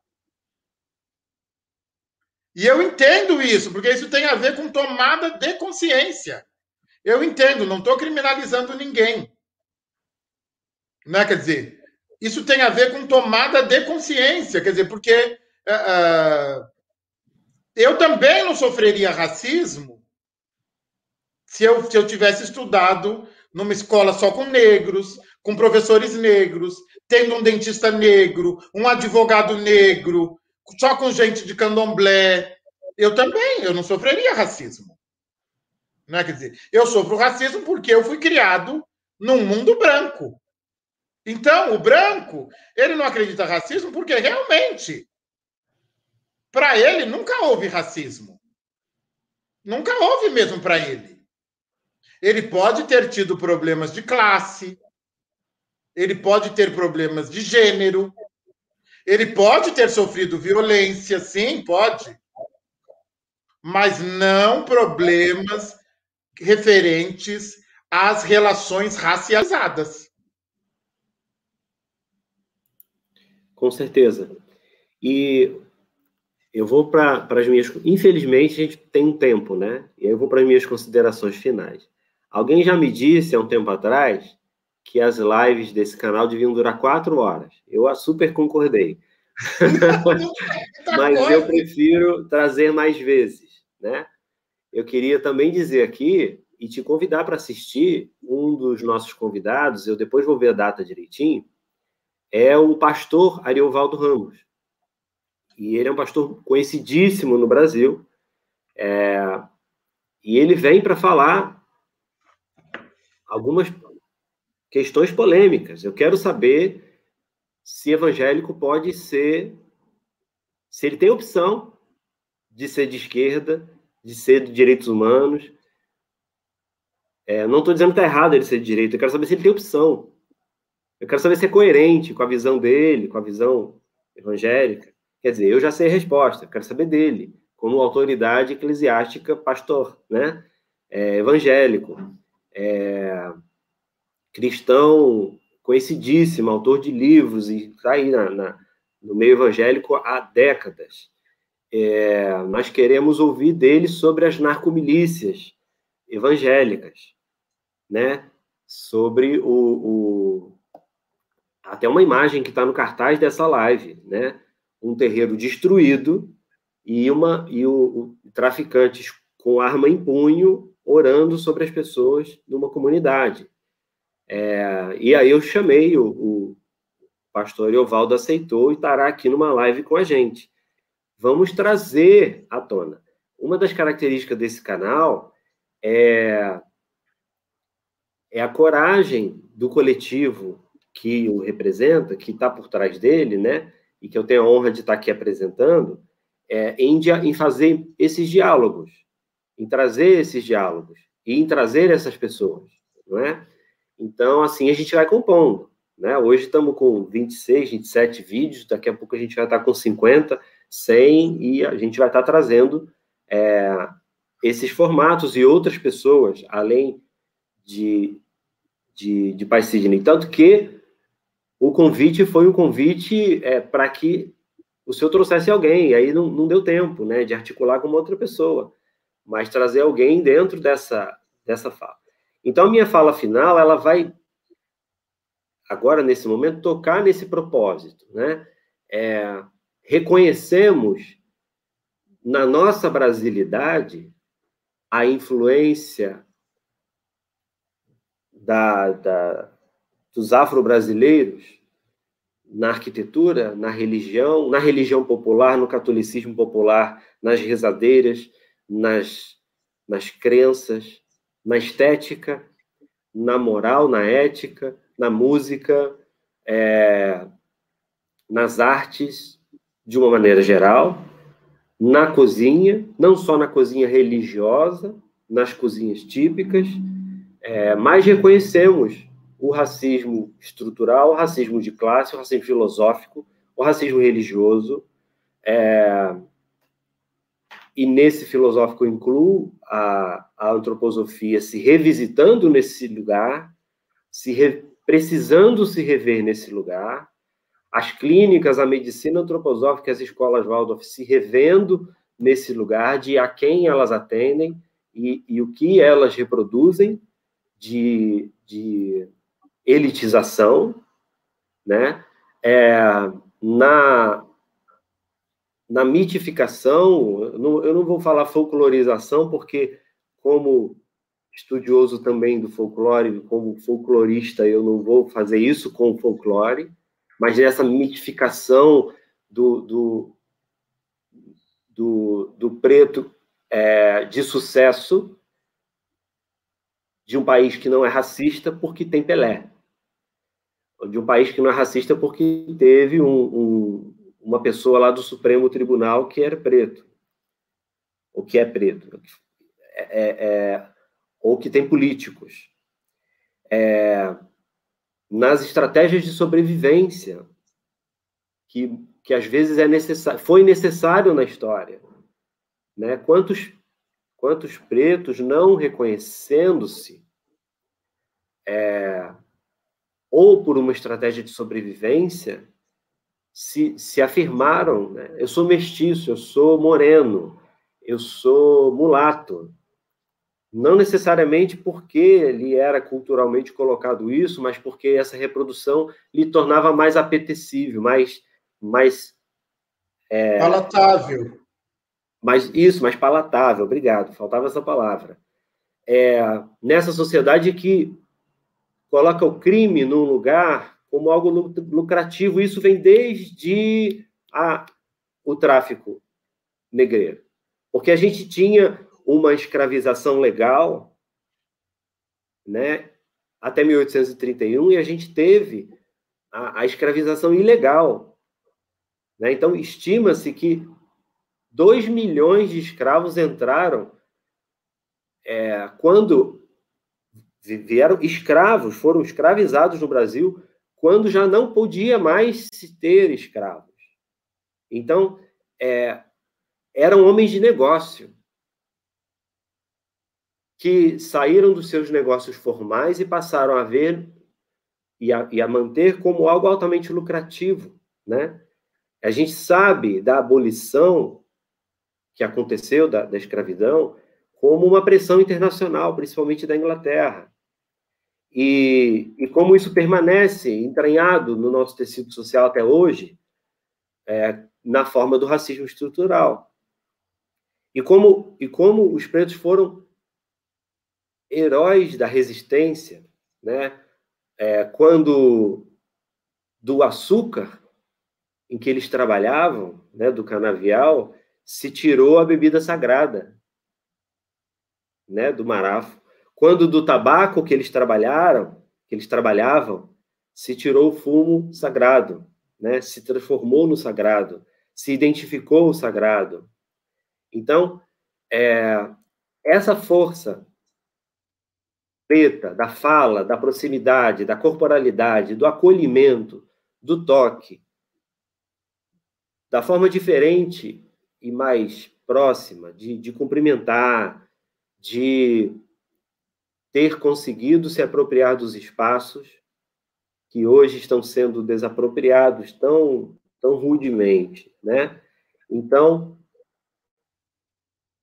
E eu entendo isso, porque isso tem a ver com tomada de consciência. Eu entendo, não estou criminalizando ninguém. Não é? Quer dizer, isso tem a ver com tomada de consciência, quer dizer, porque uh, eu também não sofreria racismo se eu, se eu tivesse estudado numa escola só com negros, com professores negros, tendo um dentista negro, um advogado negro, só com gente de candomblé, eu também, eu não sofreria racismo. Não é? Quer dizer, eu sofro racismo porque eu fui criado num mundo branco. Então, o branco, ele não acredita racismo porque realmente para ele nunca houve racismo. Nunca houve mesmo para ele. Ele pode ter tido problemas de classe, ele pode ter problemas de gênero, ele pode ter sofrido violência, sim, pode. Mas não problemas referentes às relações racializadas. Com certeza. E eu vou para as minhas. Infelizmente, a gente tem um tempo, né? E aí eu vou para as minhas considerações finais. Alguém já me disse há um tempo atrás que as lives desse canal deviam durar quatro horas. Eu super concordei. Mas eu prefiro trazer mais vezes, né? Eu queria também dizer aqui e te convidar para assistir um dos nossos convidados, eu depois vou ver a data direitinho, é o pastor Ariovaldo Ramos. E ele é um pastor conhecidíssimo no Brasil, é, e ele vem para falar algumas questões polêmicas. Eu quero saber se evangélico pode ser, se ele tem opção de ser de esquerda, de ser de direitos humanos. É, não estou dizendo que está errado ele ser de direito, eu quero saber se ele tem opção. Eu quero saber se é coerente com a visão dele, com a visão evangélica. Quer dizer, eu já sei a resposta, eu quero saber dele, como autoridade eclesiástica, pastor, né? É, evangélico, é, cristão conhecidíssimo, autor de livros, e está aí na, na, no meio evangélico há décadas. É, nós queremos ouvir dele sobre as narcomilícias evangélicas, né? Sobre o, o até uma imagem que está no cartaz dessa live, né? um terreiro destruído e, uma, e o, o, traficantes com arma em punho orando sobre as pessoas numa comunidade. É, e aí eu chamei o, o pastor Eovaldo aceitou e estará aqui numa live com a gente. Vamos trazer à tona. Uma das características desse canal é, é a coragem do coletivo que o representa, que está por trás dele, né? e que eu tenho a honra de estar aqui apresentando, é, em, em fazer esses diálogos, em trazer esses diálogos e em trazer essas pessoas, não é? Então, assim, a gente vai compondo, né? Hoje estamos com 26, 27 vídeos, daqui a pouco a gente vai estar com 50, 100 e a gente vai estar trazendo é, esses formatos e outras pessoas, além de, de, de Pai Sidney. Tanto que o convite foi um convite é, para que o senhor trouxesse alguém, e aí não, não deu tempo né, de articular com outra pessoa, mas trazer alguém dentro dessa, dessa fala. Então, a minha fala final, ela vai, agora, nesse momento, tocar nesse propósito. Né? É, reconhecemos na nossa brasilidade a influência da, da, dos afro-brasileiros na arquitetura, na religião, na religião popular, no catolicismo popular, nas rezadeiras, nas, nas crenças, na estética, na moral, na ética, na música, é, nas artes, de uma maneira geral, na cozinha, não só na cozinha religiosa, nas cozinhas típicas, é, mas reconhecemos o racismo estrutural, o racismo de classe, o racismo filosófico, o racismo religioso. É... E nesse filosófico incluo a, a antroposofia se revisitando nesse lugar, se re... precisando se rever nesse lugar, as clínicas, a medicina antroposófica, as escolas Waldorf se revendo nesse lugar de a quem elas atendem e, e o que elas reproduzem de, de elitização, né? É, na, na mitificação, eu não, eu não vou falar folclorização, porque, como estudioso também do folclore, como folclorista, eu não vou fazer isso com o folclore, mas nessa mitificação do, do, do, do preto é, de sucesso de um país que não é racista porque tem Pelé de um país que não é racista porque teve um, um, uma pessoa lá do Supremo Tribunal que era preto, ou que é preto, é, é, é ou que tem políticos. É, nas estratégias de sobrevivência, que, que às vezes é necessário, foi necessário na história. Né? Quantos, quantos pretos não reconhecendo-se, é, ou por uma estratégia de sobrevivência, se, se afirmaram: né? eu sou mestiço, eu sou moreno, eu sou mulato. Não necessariamente porque lhe era culturalmente colocado isso, mas porque essa reprodução lhe tornava mais apetecível, mais. mais é, palatável. Mais, isso, mais palatável, obrigado, faltava essa palavra. É, nessa sociedade que coloca o crime num lugar como algo lucrativo. Isso vem desde a, o tráfico negreiro. Porque a gente tinha uma escravização legal, né, até 1831, e a gente teve a, a escravização ilegal. Né? Então, estima-se que 2 milhões de escravos entraram é, quando vieram escravos, foram escravizados no Brasil quando já não podia mais ter escravos. Então, é, eram homens de negócio que saíram dos seus negócios formais e passaram a ver e a, e a manter como algo altamente lucrativo, né? A gente sabe da abolição que aconteceu da, da escravidão como uma pressão internacional, principalmente da Inglaterra. E, e como isso permanece entranhado no nosso tecido social até hoje, é, na forma do racismo estrutural. E como, e como os pretos foram heróis da resistência, né? É, quando do açúcar em que eles trabalhavam, né, do canavial, se tirou a bebida sagrada, né, do marafo. Quando do tabaco que eles trabalharam, que eles trabalhavam, se tirou o fumo sagrado, né? Se transformou no sagrado, se identificou o sagrado. Então, é, essa força preta da fala, da proximidade, da corporalidade, do acolhimento, do toque, da forma diferente e mais próxima de, de cumprimentar, de ter conseguido se apropriar dos espaços que hoje estão sendo desapropriados tão, tão rudemente, né? Então,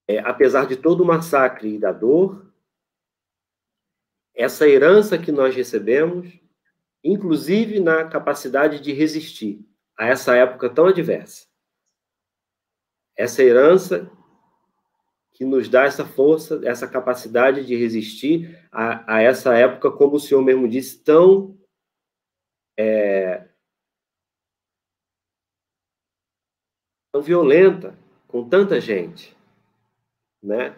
é, apesar de todo o massacre e da dor, essa herança que nós recebemos, inclusive na capacidade de resistir a essa época tão adversa, essa herança que nos dá essa força, essa capacidade de resistir a, a essa época, como o senhor mesmo disse, tão é, tão violenta, com tanta gente, né?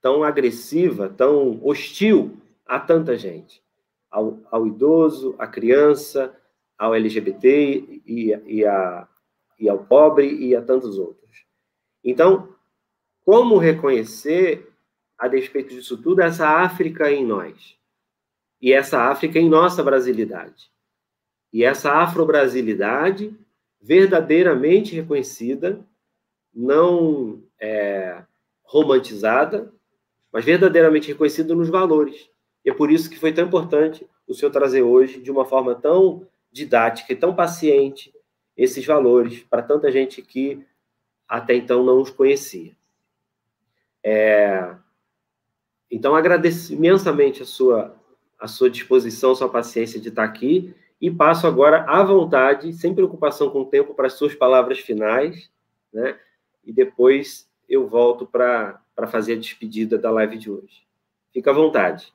tão agressiva, tão hostil a tanta gente, ao, ao idoso, à criança, ao LGBT e, e, a, e ao pobre e a tantos outros. Então, como reconhecer, a despeito disso tudo, essa África em nós? E essa África em nossa brasilidade. E essa afro-brasilidade verdadeiramente reconhecida, não é, romantizada, mas verdadeiramente reconhecida nos valores. E é por isso que foi tão importante o senhor trazer hoje, de uma forma tão didática e tão paciente, esses valores para tanta gente que até então não os conhecia. É, então, agradeço imensamente a sua, a sua disposição, sua paciência de estar aqui e passo agora à vontade, sem preocupação com o tempo, para as suas palavras finais, né? E depois eu volto para fazer a despedida da live de hoje. Fica à vontade.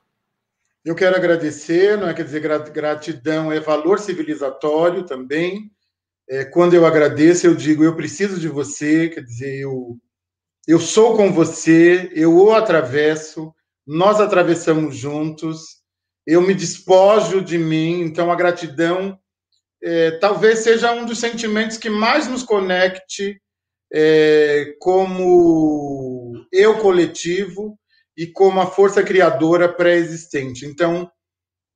Eu quero agradecer, não é? Quer dizer, gratidão é valor civilizatório também. É, quando eu agradeço, eu digo, eu preciso de você, quer dizer, eu eu sou com você, eu o atravesso, nós atravessamos juntos, eu me despojo de mim, então a gratidão é, talvez seja um dos sentimentos que mais nos conecte é, como eu coletivo e como a força criadora pré-existente. Então,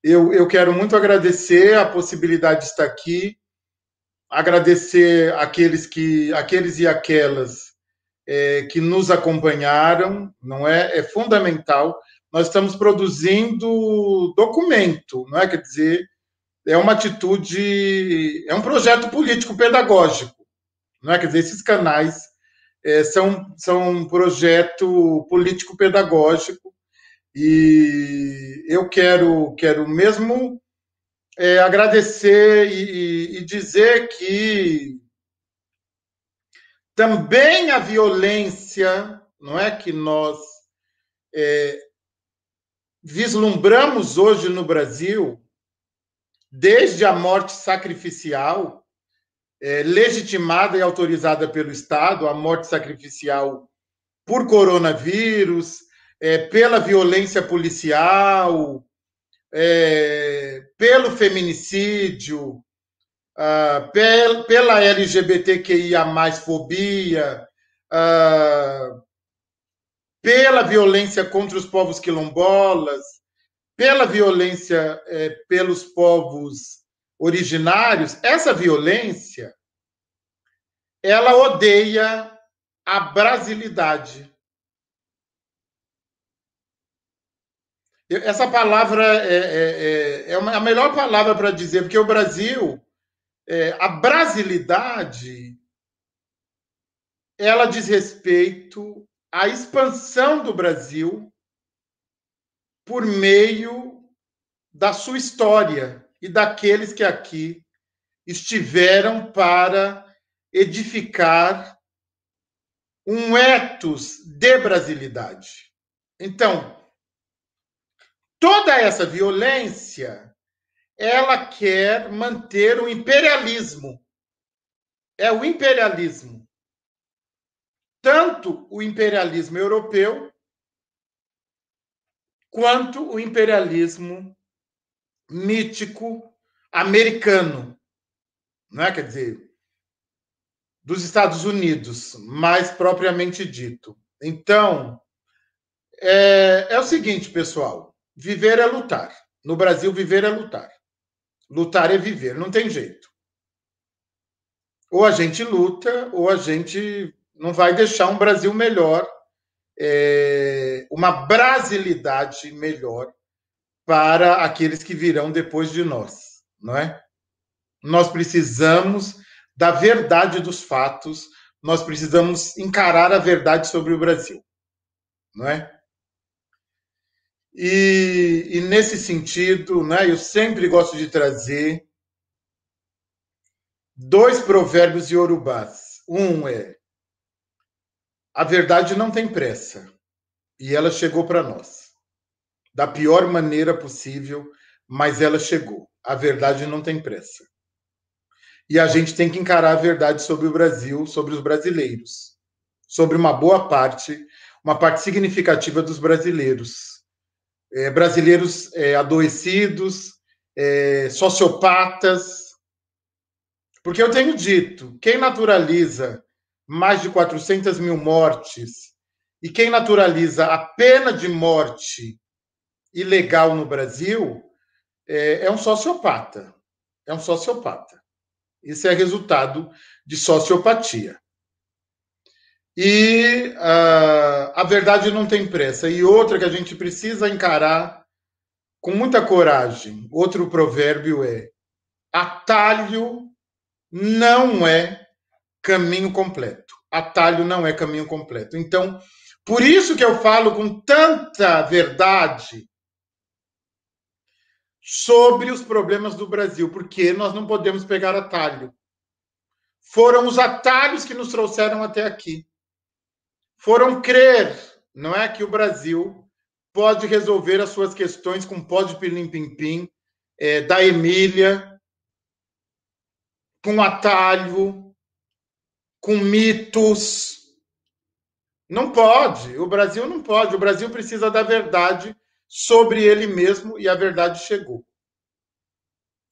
eu, eu quero muito agradecer a possibilidade de estar aqui, agradecer aqueles que aqueles e aquelas é, que nos acompanharam, não é? É fundamental. Nós estamos produzindo documento, não é? Quer dizer, é uma atitude, é um projeto político pedagógico, não é? Quer dizer, esses canais é, são, são um projeto político pedagógico e eu quero, quero mesmo é, agradecer e, e dizer que também a violência, não é que nós é, vislumbramos hoje no Brasil, desde a morte sacrificial, é, legitimada e autorizada pelo Estado, a morte sacrificial por coronavírus, é, pela violência policial, é, pelo feminicídio, pel, pela LGBTQIA fobia, uh, pela violência contra os povos quilombolas, pela violência é, pelos povos originários, essa violência ela odeia a brasilidade. Essa palavra é, é, é, é a melhor palavra para dizer, porque o Brasil, é, a brasilidade, ela diz respeito à expansão do Brasil por meio da sua história e daqueles que aqui estiveram para edificar um etos de brasilidade. Então, toda essa violência, ela quer manter o imperialismo. É o imperialismo. Tanto o imperialismo europeu quanto o imperialismo mítico americano, não é? Quer dizer, dos Estados Unidos, mais propriamente dito. Então, é, é o seguinte, pessoal. Viver é lutar. No Brasil, viver é lutar. Lutar é viver, não tem jeito. Ou a gente luta, ou a gente não vai deixar um Brasil melhor, é, uma brasilidade melhor para aqueles que virão depois de nós, não é? Nós precisamos da verdade dos fatos, nós precisamos encarar a verdade sobre o Brasil, não é? E, e, nesse sentido, né, eu sempre gosto de trazer dois provérbios iorubás. Um é: a verdade não tem pressa, e ela chegou para nós. Da pior maneira possível, mas ela chegou. A verdade não tem pressa. E a gente tem que encarar a verdade sobre o Brasil, sobre os brasileiros, sobre uma boa parte, uma parte significativa dos brasileiros é, brasileiros é, adoecidos, é, sociopatas. Porque eu tenho dito, quem naturaliza mais de 400 mil mortes e quem naturaliza a pena de morte ilegal no Brasil é, é um sociopata. É um sociopata. Isso é resultado de sociopatia. E uh, a verdade não tem pressa. E outra que a gente precisa encarar com muita coragem, outro provérbio é: atalho não é caminho completo. Atalho não é caminho completo. Então, por isso que eu falo com tanta verdade sobre os problemas do Brasil, porque nós não podemos pegar atalho. Foram os atalhos que nos trouxeram até aqui foram crer, não é que o Brasil pode resolver as suas questões com pó de pilim-pim-pim, é, da Emília, com atalho, com mitos. Não pode, o Brasil não pode. O Brasil precisa da verdade sobre ele mesmo e a verdade chegou.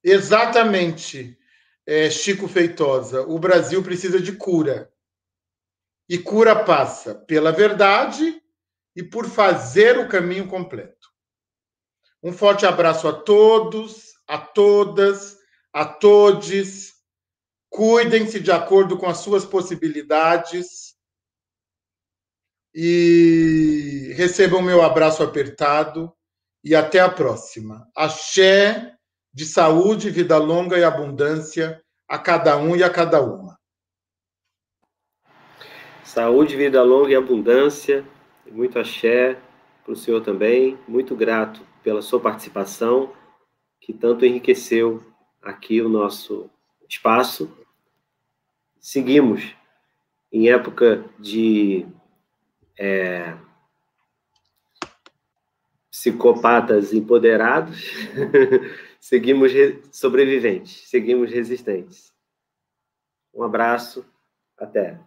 Exatamente é, Chico Feitosa, o Brasil precisa de cura. E cura passa pela verdade e por fazer o caminho completo. Um forte abraço a todos, a todas, a todes. Cuidem-se de acordo com as suas possibilidades e recebam meu abraço apertado e até a próxima. Axé de saúde, vida longa e abundância a cada um e a cada uma. Saúde, vida longa e abundância, muito axé para o senhor também. Muito grato pela sua participação, que tanto enriqueceu aqui o nosso espaço. Seguimos em época de é, psicopatas empoderados, seguimos sobreviventes, seguimos resistentes. Um abraço, até.